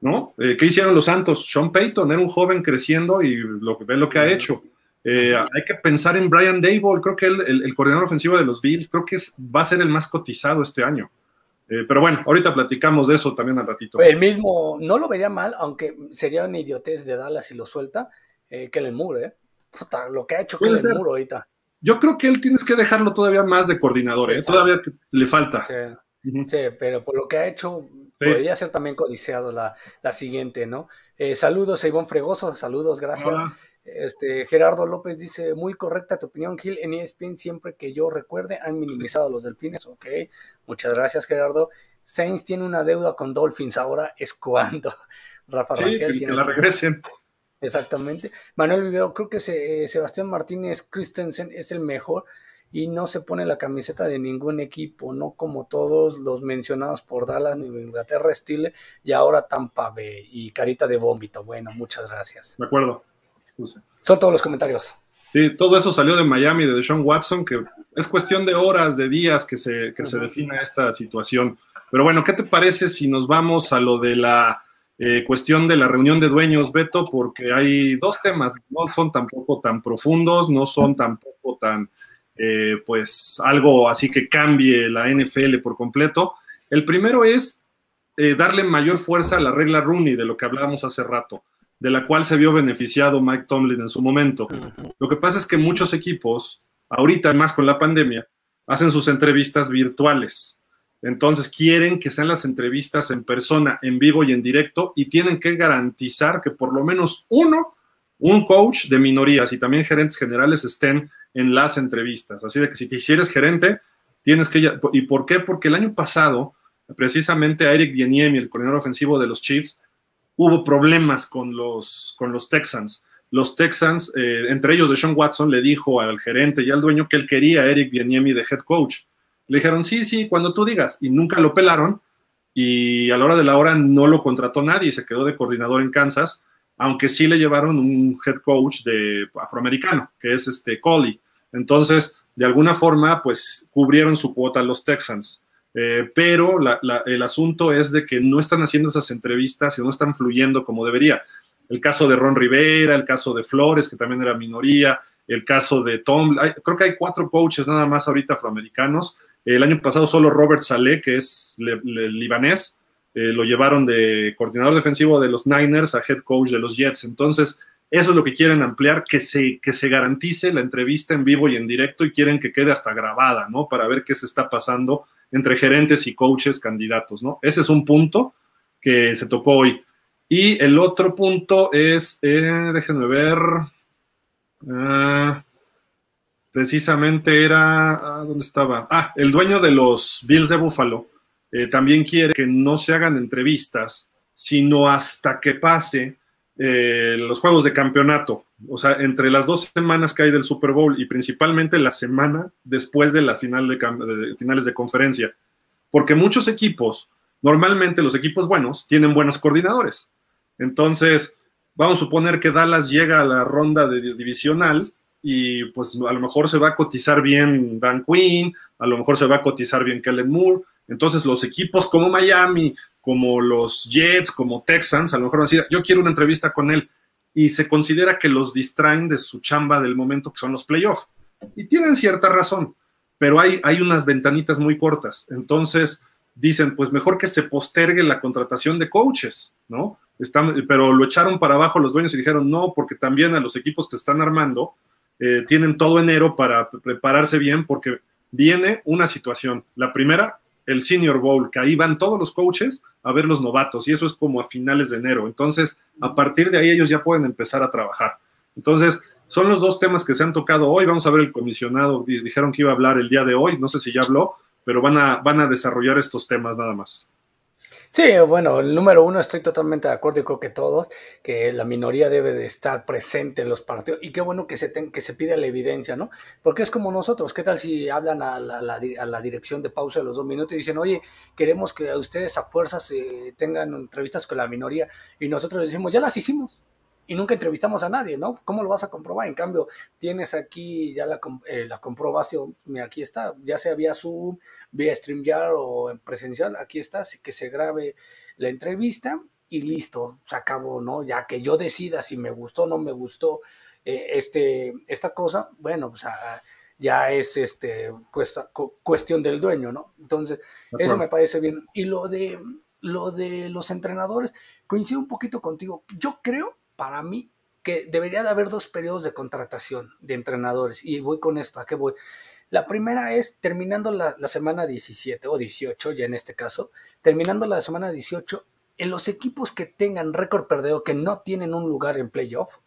C: ¿No? Eh, ¿Qué hicieron los Santos? Sean Payton era un joven creciendo y lo, ve lo que ha hecho. Eh, hay que pensar en Brian Dable, creo que él, el, el, coordinador ofensivo de los Bills, creo que es, va a ser el más cotizado este año. Eh, pero bueno, ahorita platicamos de eso también al ratito.
D: El mismo, no lo vería mal, aunque sería una idiotez de Dallas si lo suelta, eh, Kellen Moore, ¿eh? Puta, lo que ha hecho Kellen Moore ahorita.
C: Yo creo que él tienes que dejarlo todavía más de coordinador, ¿eh? Todavía le falta.
D: Sí. Uh -huh. sí, pero por lo que ha hecho. Podría ser también codiciado la, la siguiente, ¿no? Eh, saludos a Fregoso, saludos, gracias.
C: Hola.
D: Este, Gerardo López dice, muy correcta tu opinión, Gil, en ESPN siempre que yo recuerde han minimizado a los delfines, ok, muchas gracias Gerardo. Saints tiene una deuda con Dolphins, ahora es cuando. *laughs* Rafa
C: sí,
D: Rangel
C: que,
D: tiene
C: que la regresen.
D: Exactamente. Manuel Vivero, creo que se, eh, Sebastián Martínez Christensen es el mejor y no se pone la camiseta de ningún equipo, no como todos los mencionados por Dallas, Nueva Inglaterra, Stile y ahora Tampa Bay y Carita de Vómito. Bueno, muchas gracias.
C: De acuerdo.
D: Son todos los comentarios.
C: Sí, todo eso salió de Miami, de Deshaun Watson, que es cuestión de horas, de días que se, que uh -huh. se defina esta situación. Pero bueno, ¿qué te parece si nos vamos a lo de la eh, cuestión de la reunión de dueños, Beto? Porque hay dos temas, no son tampoco tan profundos, no son tampoco tan eh, pues algo así que cambie la NFL por completo. El primero es eh, darle mayor fuerza a la regla Rooney, de lo que hablábamos hace rato, de la cual se vio beneficiado Mike Tomlin en su momento. Lo que pasa es que muchos equipos, ahorita más con la pandemia, hacen sus entrevistas virtuales. Entonces quieren que sean las entrevistas en persona, en vivo y en directo, y tienen que garantizar que por lo menos uno, un coach de minorías y también gerentes generales estén en las entrevistas. Así de que si te hicieres gerente, tienes que... ¿Y por qué? Porque el año pasado, precisamente a Eric Bieniemi, el coordinador ofensivo de los Chiefs, hubo problemas con los, con los Texans. Los Texans, eh, entre ellos de Sean Watson, le dijo al gerente y al dueño que él quería a Eric Bieniemi de head coach. Le dijeron, sí, sí, cuando tú digas. Y nunca lo pelaron. Y a la hora de la hora no lo contrató nadie. Se quedó de coordinador en Kansas. Aunque sí le llevaron un head coach de afroamericano, que es este Coley. Entonces, de alguna forma, pues cubrieron su cuota los Texans. Eh, pero el asunto es de que no están haciendo esas entrevistas y no están fluyendo como debería. El caso de Ron Rivera, el caso de Flores, que también era minoría, el caso de Tom, creo que hay cuatro coaches nada más ahorita afroamericanos. El año pasado solo Robert Saleh, que es libanés, eh, lo llevaron de coordinador defensivo de los Niners a head coach de los Jets. Entonces, eso es lo que quieren ampliar, que se, que se garantice la entrevista en vivo y en directo y quieren que quede hasta grabada, ¿no? Para ver qué se está pasando entre gerentes y coaches candidatos, ¿no? Ese es un punto que se tocó hoy. Y el otro punto es, eh, déjenme ver, ah, precisamente era, ah, ¿dónde estaba? Ah, el dueño de los Bills de Buffalo eh, también quiere que no se hagan entrevistas, sino hasta que pase eh, los juegos de campeonato, o sea, entre las dos semanas que hay del Super Bowl y principalmente la semana después de la final de, finales de conferencia, porque muchos equipos, normalmente los equipos buenos, tienen buenos coordinadores. Entonces, vamos a suponer que Dallas llega a la ronda de divisional y pues a lo mejor se va a cotizar bien Dan Quinn, a lo mejor se va a cotizar bien Kellen Moore. Entonces los equipos como Miami, como los Jets, como Texans, a lo mejor van a decir, yo quiero una entrevista con él. Y se considera que los distraen de su chamba del momento que son los playoffs. Y tienen cierta razón, pero hay, hay unas ventanitas muy cortas. Entonces dicen, pues mejor que se postergue la contratación de coaches, ¿no? Pero lo echaron para abajo los dueños y dijeron, no, porque también a los equipos que están armando eh, tienen todo enero para prepararse bien porque viene una situación. La primera, el Senior Bowl, que ahí van todos los coaches a ver los novatos y eso es como a finales de enero. Entonces, a partir de ahí ellos ya pueden empezar a trabajar. Entonces, son los dos temas que se han tocado hoy. Vamos a ver el comisionado, dijeron que iba a hablar el día de hoy, no sé si ya habló, pero van a, van a desarrollar estos temas nada más.
D: Sí, bueno, el número uno estoy totalmente de acuerdo y creo que todos, que la minoría debe de estar presente en los partidos y qué bueno que se, que se pida la evidencia, ¿no? Porque es como nosotros, ¿qué tal si hablan a la, dirección de pausa de los dos minutos y dicen, oye, queremos que ustedes a fuerzas eh, tengan entrevistas con la minoría y nosotros decimos, ya las hicimos, y nunca entrevistamos a nadie, ¿no? ¿Cómo lo vas a comprobar? En cambio, tienes aquí ya la, eh, la comprobación, aquí está, ya sea vía Zoom, vía StreamYard o en presencial, aquí está, así que se grabe la entrevista y listo, se acabó, ¿no? Ya que yo decida si me gustó o no me gustó eh, este, esta cosa, bueno, pues ah, ya es este, pues, cuestión del dueño, ¿no? Entonces, eso me parece bien. Y lo de, lo de los entrenadores, coincido un poquito contigo. Yo creo para mí que debería de haber dos periodos de contratación de entrenadores. Y voy con esto, ¿a qué voy? La primera es terminando la, semana 17 o 18, ya en este caso, terminando la semana 18, en los equipos que tengan récord perdedor, que no tienen un lugar en playoff,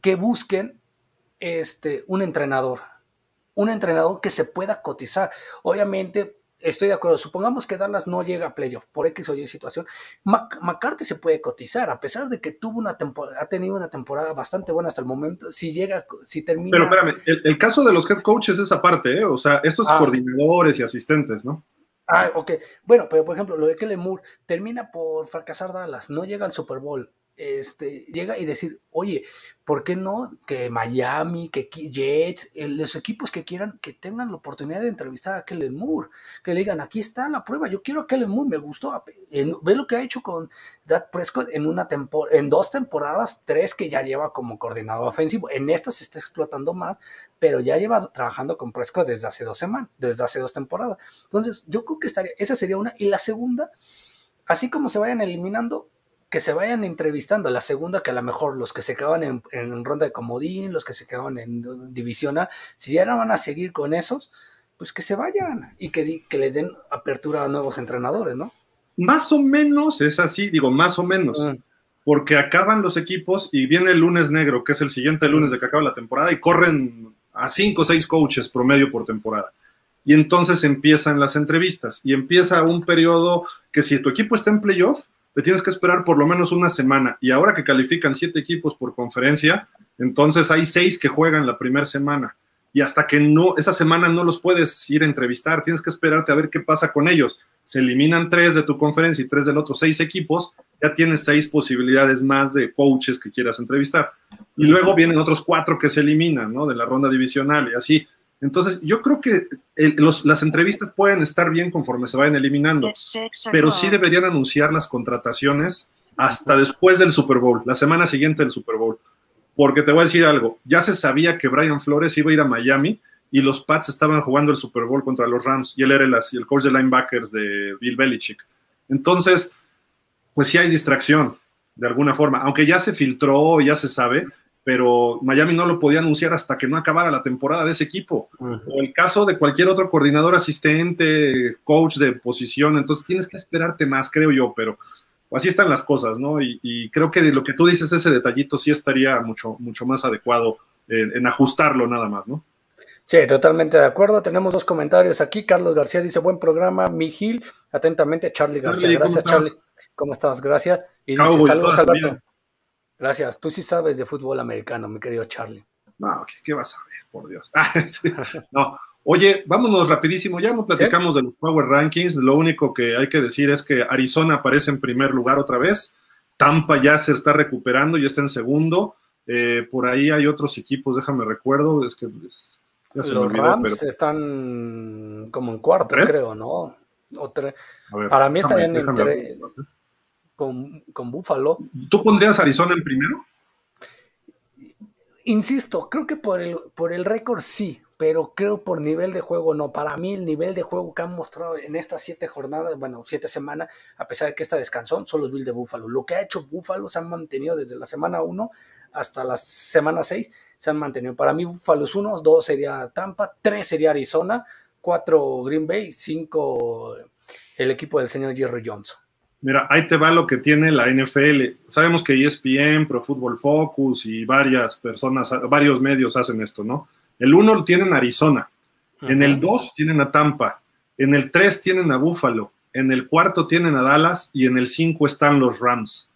D: que busquen este, un entrenador, un entrenador que se pueda cotizar. Obviamente, Estoy de acuerdo. Supongamos que Dallas no llega a playoff por X o Y situación. McCarthy se puede cotizar, a pesar de que tuvo una temporada, ha tenido una temporada bastante buena hasta el momento. Si llega, si termina.
C: Pero espérame, el, caso de los head coaches es aparte, ¿eh? O sea, estos ah. coordinadores y asistentes, ¿no?
D: Ah, ok. Bueno, pero por ejemplo, lo de Kellen Moore termina por fracasar Dallas, no llega al Super Bowl este, llega y decir, oye, ¿por qué no que Miami, que Jets, los equipos que quieran, que tengan la oportunidad de entrevistar a Kellen Moore, que le digan, aquí está la prueba, yo quiero a Kellen Moore, me gustó, ve lo que ha hecho con Dak Prescott en, una en dos temporadas, tres que ya lleva como coordinador ofensivo, en esta se está explotando más, pero ya lleva trabajando con Prescott desde hace dos semanas, desde hace dos temporadas. Entonces, yo creo que estaría, esa sería una, y la segunda, así como se vayan eliminando, que se vayan entrevistando. La segunda, que a lo mejor los que se quedaban en, ronda de comodín, los que se quedaban en división A, si ya no van a seguir con esos, pues que se vayan y que, que les den apertura a nuevos entrenadores, ¿no?
C: Más o menos es así, digo, más o menos. Mm. Porque acaban los equipos y viene el lunes negro, que es el siguiente lunes de que acaba la temporada, y corren a cinco o seis coaches promedio por temporada. Y entonces empiezan las entrevistas y empieza un periodo que si tu equipo está en playoff, te tienes que esperar por lo menos una semana. Y ahora que califican siete equipos por conferencia, entonces hay seis que juegan la primera semana. Y hasta que no, esa semana no los puedes ir a entrevistar, tienes que esperarte a ver qué pasa con ellos. Se eliminan tres de tu conferencia y tres del otro, seis equipos, ya tienes seis posibilidades más de coaches que quieras entrevistar. Y luego vienen otros cuatro que se eliminan, ¿no? De la ronda divisional y así. Entonces, yo creo que las entrevistas pueden estar bien conforme se vayan eliminando, pero sí deberían anunciar las contrataciones hasta después del Super Bowl, la semana siguiente del Super Bowl. Porque te voy a decir algo, ya se sabía que Brian Flores iba a ir a Miami y los Pats estaban jugando el Super Bowl contra los Rams y él era el, el coach de linebackers de Bill Belichick. Entonces, pues sí hay distracción, de alguna forma, aunque ya se filtró, ya se sabe, pero Miami no lo podía anunciar hasta que no acabara la temporada de ese equipo. O el caso de cualquier otro coordinador asistente, coach de posición, entonces tienes que esperarte más, creo yo, pero así están las cosas, ¿no? Y, creo que de lo que tú dices, ese detallito sí estaría mucho, mucho más adecuado en, en ajustarlo nada más, ¿no?
D: Sí, totalmente de acuerdo. Tenemos dos comentarios aquí. Carlos García dice, buen programa, Mijil. Atentamente, Charlie García. Gracias, Charlie. ¿Cómo estás? Gracias. Y dice, saludos, Alberto. Gracias. Tú sí sabes de fútbol americano, mi querido Charlie.
C: No, ¿qué, vas a ver? Por Dios. *laughs* Ah, no. Oye, vámonos rapidísimo. Ya no platicamos de los Power Rankings. Lo único que hay que decir es que Arizona aparece en primer lugar otra vez. Tampa ya se está recuperando, ya está en segundo. Eh, por ahí hay otros equipos, déjame recuerdo, es que
D: los Rams están como en cuarto, creo, ¿no? Para mí están en entre, con, con Buffalo.
C: ¿Tú pondrías Arizona en primero?
D: Insisto, creo que por el, por el récord sí, pero creo por nivel de juego no. Para mí el nivel de juego que han mostrado en estas siete jornadas, bueno, siete semanas, a pesar de que esta descansó, son los Bills de Buffalo. Lo que ha hecho Buffalo se han mantenido desde la semana 1 hasta la semana 6 se han mantenido. Para mí, Buffalo es uno, dos sería Tampa, tres sería Arizona, cuatro Green Bay, cinco el equipo del señor Jerry Johnson.
C: Mira, ahí te va lo que tiene la NFL. Sabemos que ESPN, Pro Football Focus y varias personas, varios medios hacen esto, ¿no? El uno lo tienen Arizona, en el dos tienen a Tampa, en el tres tienen a Buffalo, en el cuarto tienen a Dallas y en el cinco están los Rams.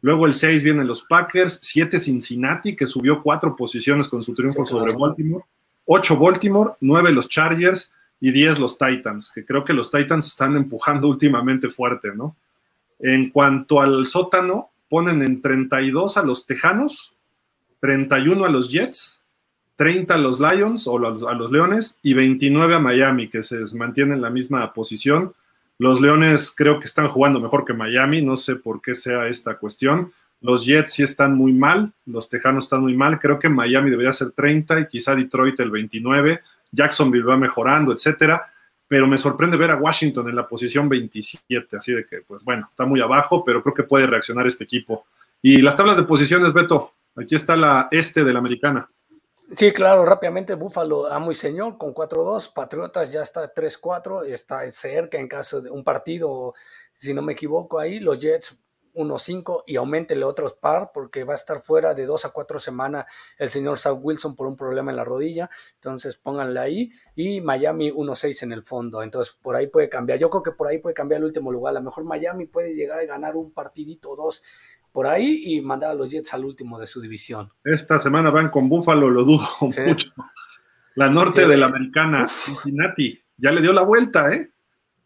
C: Luego el 6 vienen los Packers, 7 Cincinnati, que subió cuatro posiciones con su triunfo sobre Baltimore, 8 Baltimore, 9 los Chargers y 10 los Titans, que creo que los Titans están empujando últimamente fuerte, ¿no? En cuanto al sótano, ponen en 32 a los Tejanos, 31 a los Jets, 30 a los Lions o a los Leones y 29 a Miami, que se mantienen en la misma posición. Los Leones creo que están jugando mejor que Miami, no sé por qué sea esta cuestión. Los Jets sí están muy mal, los Tejanos están muy mal. Creo que Miami debería ser 30 y quizá Detroit el 29. Jacksonville va mejorando, etcétera. Pero me sorprende ver a Washington en la posición 27, así de que, pues bueno, está muy abajo, pero creo que puede reaccionar este equipo. Y las tablas de posiciones, Beto, aquí está la este de la americana.
D: Sí, claro, rápidamente Búfalo amo y señor con 4-2, Patriotas ya está 3-4, está cerca en caso de un partido, si no me equivoco ahí, los Jets 1-5 y aumentele otros par porque va a estar fuera de 2 a 4 semanas el señor South Wilson por un problema en la rodilla, entonces pónganle ahí y Miami 1-6 en el fondo, entonces por ahí puede cambiar, yo creo que por ahí puede cambiar el último lugar, a lo mejor Miami puede llegar a ganar un partidito o dos por ahí y mandar a los Jets al último de su división.
C: Esta semana van con Buffalo, lo dudo *laughs* mucho. La norte de la americana, Cincinnati, ya le dio la vuelta, ¿eh?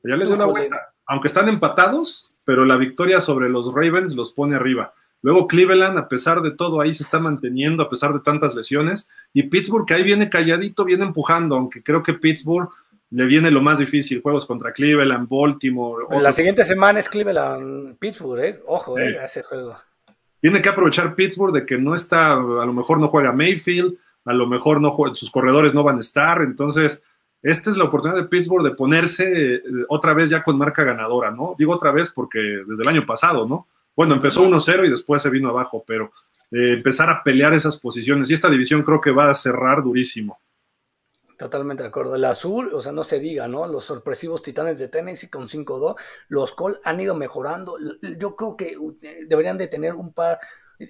C: Ya le dio la vuelta. Aunque están empatados, pero la victoria sobre los Ravens los pone arriba. Luego Cleveland, a pesar de todo, ahí se está manteniendo, a pesar de tantas lesiones. Y Pittsburgh, que ahí viene calladito, viene empujando, aunque creo que Pittsburgh le viene lo más difícil, juegos contra Cleveland, Baltimore.
D: La siguiente semana es Cleveland, Pittsburgh, ¿eh? Ojo, ¿eh? ese juego.
C: Tiene que aprovechar Pittsburgh de que no está, a lo mejor no juega Mayfield, a lo mejor no sus corredores no van a estar, entonces esta es la oportunidad de Pittsburgh de ponerse eh, otra vez ya con marca ganadora, ¿no? Digo otra vez porque desde el año pasado, ¿no? Bueno, empezó 1-0 y después se vino abajo, pero eh, empezar a pelear esas posiciones y esta división creo que va a cerrar durísimo.
D: Totalmente de acuerdo. El azul, o sea, no se diga, ¿no? Los sorpresivos titanes de Tennessee con 5-2, los Col han ido mejorando. Yo creo que eh, deberían de tener un par,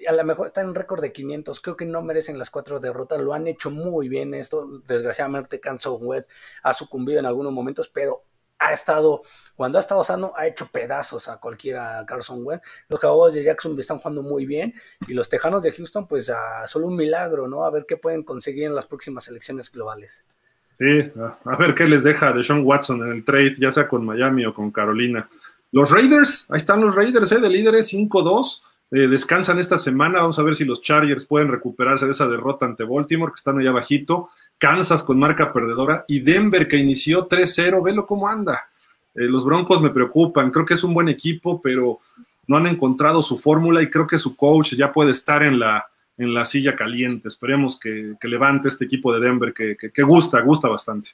D: a lo mejor están en récord de 500, creo que no merecen las cuatro derrotas, lo han hecho muy bien esto. Desgraciadamente, Kansas West ha sucumbido en algunos momentos, pero ha estado, cuando ha estado sano, ha hecho pedazos a cualquiera Carson Wentz. Los Cowboys de Jacksonville están jugando muy bien y los Tejanos de Houston, pues solo un milagro, ¿no? A ver qué pueden conseguir en las próximas elecciones globales.
C: Sí, a ver qué les deja de Sean Watson en el trade, ya sea con Miami o con Carolina. Los Raiders, ahí están los Raiders, ¿eh? de líderes 5-2. Eh, descansan esta semana. Vamos a ver si los Chargers pueden recuperarse de esa derrota ante Baltimore, que están allá bajito. Kansas con marca perdedora y Denver que inició 3-0, velo cómo anda. Eh, los Broncos me preocupan, creo que es un buen equipo, pero no han encontrado su fórmula y creo que su coach ya puede estar en la, en la silla caliente. Esperemos que, levante este equipo de Denver que, gusta, gusta bastante.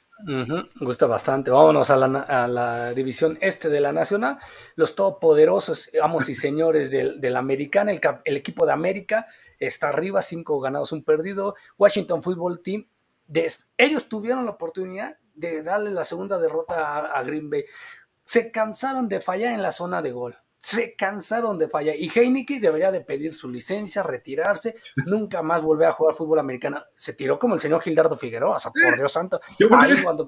D: gusta bastante. Vámonos a la, división este de la Nacional. Los todopoderosos, amos y señores del, del Americana, el, equipo de América está arriba, cinco ganados, un perdido. Washington Football Team, ellos tuvieron la oportunidad de darle la segunda derrota a, a Green Bay. Se cansaron de fallar en la zona de gol se cansaron de fallar. Y Heineken debería de pedir su licencia, retirarse, nunca más volver a jugar fútbol americano. Se tiró como el señor Gildardo Figueroa, o sea, por Dios santo. Ahí, cuando,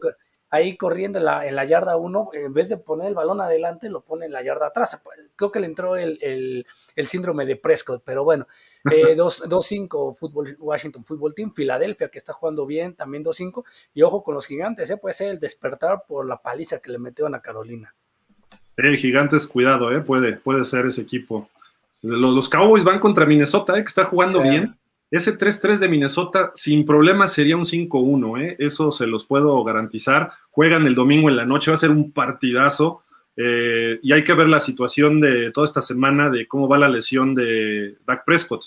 D: ahí corriendo en la, en la yarda 1, en vez de poner el balón adelante, lo pone en la yarda atrás. Creo que le entró el, el, síndrome de Prescott, pero bueno, eh, *laughs* 2-5 Washington Football Team, Filadelfia, que está jugando bien, también 2-5. Y ojo con los gigantes, ¿eh? puede ser el despertar por la paliza que le metieron a Carolina.
C: Eh, gigantes, cuidado, eh, puede, puede ser ese equipo. Los, Cowboys van contra Minnesota, eh, que está jugando bien. Ese 3-3 de Minnesota sin problema sería un 5-1, eh, eso se los puedo garantizar. Juegan el domingo en la noche, va a ser un partidazo. Eh, y hay que ver la situación de toda esta semana de cómo va la lesión de Dak Prescott.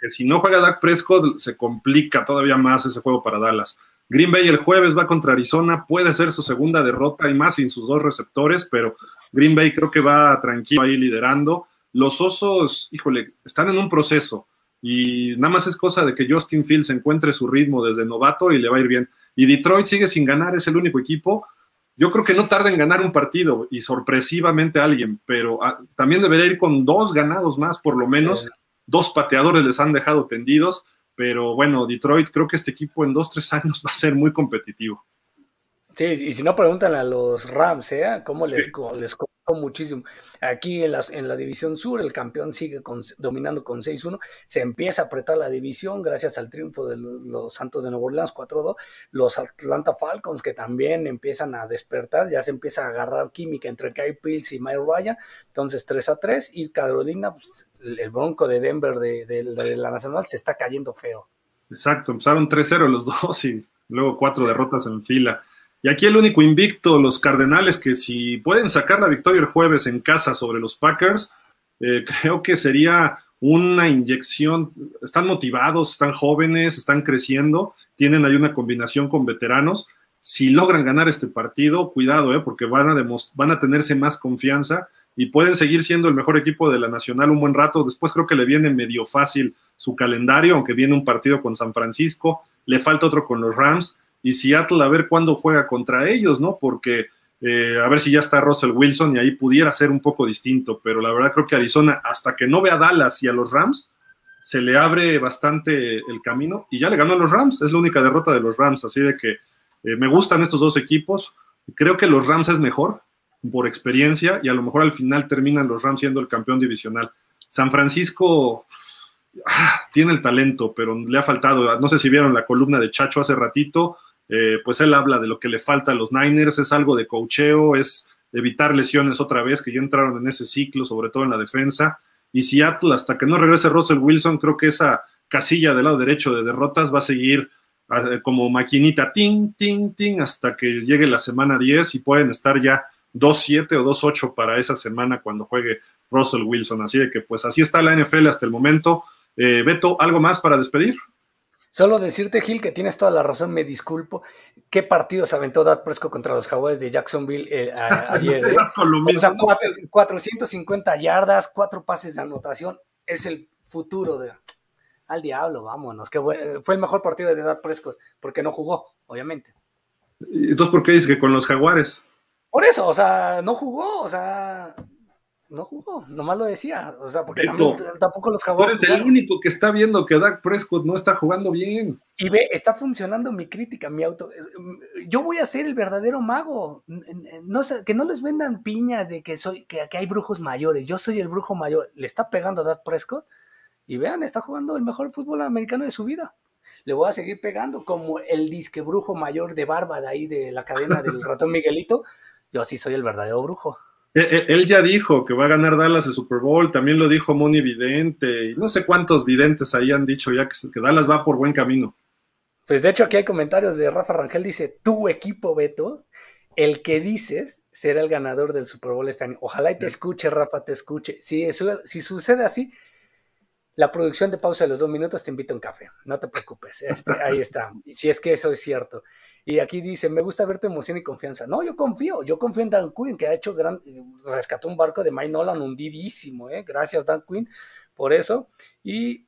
C: Que si no juega Dak Prescott, se complica todavía más ese juego para Dallas. Green Bay el jueves va contra Arizona, puede ser su segunda derrota y más sin sus dos receptores, pero Green Bay creo que va tranquilo ahí liderando. Los Osos, híjole, están en un proceso y nada más es cosa de que Justin Fields encuentre su ritmo desde novato y le va a ir bien. Y Detroit sigue sin ganar, es el único equipo. Yo creo que no tarda en ganar un partido y sorpresivamente alguien, pero ah, también debería ir con dos ganados más, por lo menos. Dos pateadores les han dejado tendidos pero bueno, Detroit creo que este equipo en dos, tres años *laughs* va a ser muy competitivo.
D: Sí, y si no, preguntan a los Rams, ¿eh? ¿Cómo les, les costó muchísimo? Aquí en, las, en la división sur, el campeón sigue dominando con 6-1. Se empieza a apretar la división gracias al triunfo de los, Santos de Nueva Orleans 4-2. Los Atlanta Falcons, que también empiezan a despertar, ya se empieza a agarrar química entre Kyle Pills y Mike Ryan. Entonces 3-3. Y Carolina, pues, el bronco de Denver de, de la Nacional se está cayendo feo.
C: Exacto, empezaron 3-0 los dos y luego cuatro derrotas en fila. Y aquí el único invicto, los Cardenales, que si pueden sacar la victoria el jueves en casa sobre los Packers, eh, *laughs* creo que sería una inyección. Están motivados, están jóvenes, están creciendo, tienen ahí una combinación con veteranos. Si logran ganar este partido, cuidado, eh, porque van a, van a tenerse más confianza y pueden seguir siendo el mejor equipo de la Nacional un buen rato. Después creo que le viene medio fácil su calendario, aunque viene un partido con San Francisco, le falta otro con los Rams y Seattle a ver cuándo juega contra ellos, ¿no? Porque eh, a ver si ya está Russell Wilson y ahí pudiera ser un poco distinto, pero la verdad creo que Arizona, hasta que no vea a Dallas y a los Rams, se le abre bastante el camino y ya le ganó a los Rams, es la única derrota de los Rams, así de que eh, me gustan estos dos equipos, creo que los Rams es mejor por experiencia y a lo mejor al final terminan los Rams siendo el campeón divisional. San Francisco ah, tiene el talento, pero le ha faltado, no sé si vieron la columna de Chacho hace ratito, eh, pues él habla de lo que le falta a los Niners, es algo de cocheo, es evitar lesiones otra vez, que ya entraron en ese ciclo, sobre todo en la defensa. Y Seattle, hasta que no regrese Russell Wilson, creo que esa casilla del lado derecho de derrotas va a seguir ah, como maquinita, ting, ting, ting, hasta que llegue la semana 10 y pueden estar ya 2-7 o 2-8 para esa semana cuando juegue Russell Wilson. Así de que pues así está la NFL hasta el momento. Eh, Beto, ¿algo más para despedir?
D: Solo decirte, Gil, que tienes toda la razón, me disculpo. ¿Qué partido se aventó Dad Presco contra los Jaguares de Jacksonville eh, *laughs* ayer? Eh? o sea, 450 yardas, cuatro pases de anotación. Es el futuro de. Al diablo, vámonos. Que fue el mejor partido de Dad Prescott, porque no jugó, obviamente.
C: Entonces, ¿por qué dices que con los Jaguares?
D: Por eso, o sea, no jugó, o sea, no jugó, nomás lo decía, o sea, porque tampoco los Jaguares.
C: Tú eres el único que está viendo que Dak Prescott no está jugando bien.
D: Y ve, está funcionando mi crítica, mi auto. Yo voy a ser el verdadero mago. No que no les vendan piñas de que soy, que, hay brujos mayores. Yo soy el brujo mayor. Le está pegando a Dak Prescott y vean, está jugando el mejor fútbol americano de su vida. Le voy a seguir pegando como el disque brujo mayor de barba de ahí de la cadena del *laughs* ratón Miguelito. Yo sí soy el verdadero brujo.
C: Eh, eh, él ya dijo que va a ganar Dallas el Super Bowl, también lo dijo Moni Vidente, y no sé cuántos videntes ahí han dicho ya que, Dallas va por buen camino.
D: Pues de hecho aquí hay comentarios de Rafa Rangel, dice, tu equipo, Beto, el que dices será el ganador del Super Bowl este año. Ojalá y te escuche, Rafa, te escuche. Si, si sucede así, la producción de pausa de los dos minutos te invita a un café. No te preocupes. Este, ahí *laughs* está. Si es que eso es cierto. Y aquí dice, me gusta ver tu emoción y confianza. No, yo confío. Yo confío en Dan Quinn, que ha hecho gran... Rescató un barco de Mike Nolan hundidísimo. ¿eh? Gracias, Dan Quinn, por eso. Y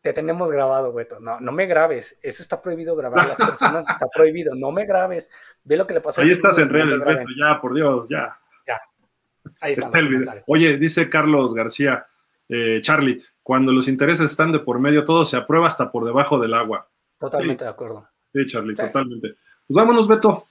D: te tenemos grabado, Beto. No, no me grabes. Eso está prohibido grabar a las personas. *laughs* está prohibido. No me grabes. Ve lo que le pasó.
C: Ahí estás en redes, Beto. Ya, por Dios, ya.
D: Ya. Ahí está.
C: el video. Oye, dice Carlos García, eh, Charlie, cuando los intereses están de por medio, todo se aprueba hasta por debajo del agua.
D: Totalmente de acuerdo.
C: Sí, Charlie, totalmente. Pues vámonos, Beto.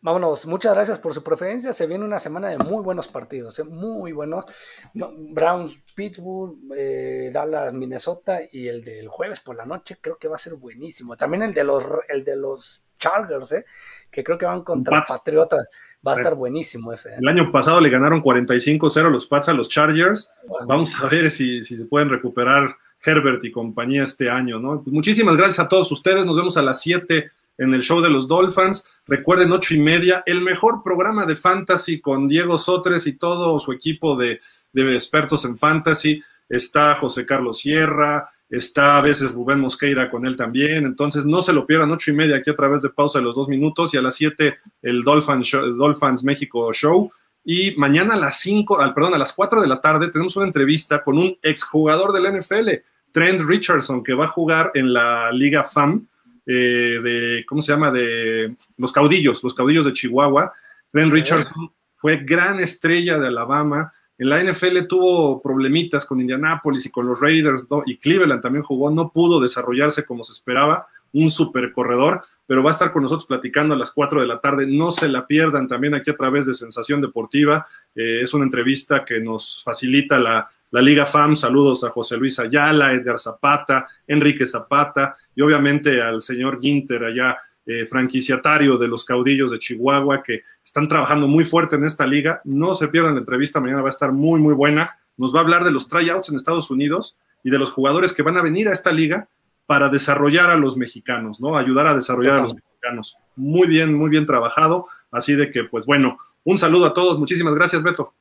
D: Vámonos, muchas gracias por su preferencia. Se viene una semana de muy buenos partidos, ¿eh? muy buenos. Browns, Pittsburgh, eh, Dallas, Minnesota y el del jueves por la noche creo que va a ser buenísimo. También el de los, el de los Chargers, ¿eh? que creo que van contra Patriotas. Va a estar buenísimo ese.
C: El año pasado le ganaron 45-0 los Pats a los Chargers. Vamos a ver si, si se pueden recuperar Herbert y compañía este año, ¿no? Pues muchísimas gracias a todos ustedes. Nos vemos a las 7 en el show de los Dolphins. Recuerden, ocho y media, el mejor programa de fantasy con Diego Sotres y todo su equipo de, expertos en fantasy. Está José Carlos Sierra, está a veces Rubén Mosqueira con él también. Entonces, no se lo pierdan, ocho y media aquí a través de pausa de los dos minutos y a las siete el Dolphins, Dolphins México Show. Y mañana a las cinco, al, perdón, a las cuatro de la tarde tenemos una entrevista con un exjugador del NFL, Trent Richardson, que va a jugar en la Liga FAM eh, de, ¿cómo se llama? De los caudillos, los caudillos de Chihuahua. Trent Richardson fue gran estrella de Alabama. En la NFL tuvo problemitas con Indianapolis y con los Raiders, y Cleveland también jugó, no pudo desarrollarse como se esperaba, un super corredor, pero va a estar con nosotros platicando a las 4 de la tarde. No se la pierdan también aquí a través de Sensación Deportiva. Eh, es una entrevista que nos facilita la, la Liga FAM. Saludos a José Luis Ayala, Edgar Zapata, Enrique Zapata y obviamente al señor Ginter allá, eh, franquiciatario de los caudillos de Chihuahua, que están trabajando muy fuerte en esta liga. No se pierdan la entrevista, mañana va a estar muy, muy buena. Nos va a hablar de los tryouts en Estados Unidos y de los jugadores que van a venir a esta liga para desarrollar a los mexicanos, ¿no? Ayudar a desarrollar a los mexicanos. Muy bien, muy bien trabajado. Así de que, pues bueno, un saludo a todos. Muchísimas gracias, Beto.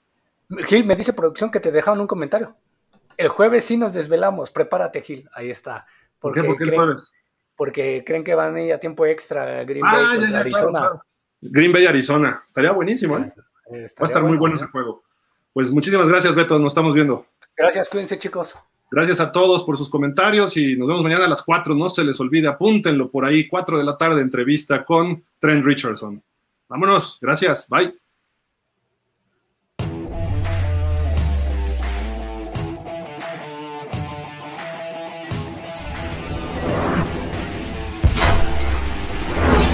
D: Gil, me dice producción que te dejaron un comentario. El jueves sí nos desvelamos. Prepárate, Gil. Ahí está. Porque, ¿Por qué? creen, porque creen que van a ir a tiempo extra Green ah, Bay Arizona.
C: Green Bay, Arizona. Estaría buenísimo, ¿eh? Va a estar muy bueno ese juego. Pues muchísimas gracias, Beto. Nos estamos viendo.
D: Gracias, cuídense, chicos.
C: Gracias a todos por sus comentarios y nos vemos mañana a las 4. No se les olvide, apúntenlo por ahí, 4 de la tarde, entrevista con Trent Richardson. Vámonos, gracias, bye.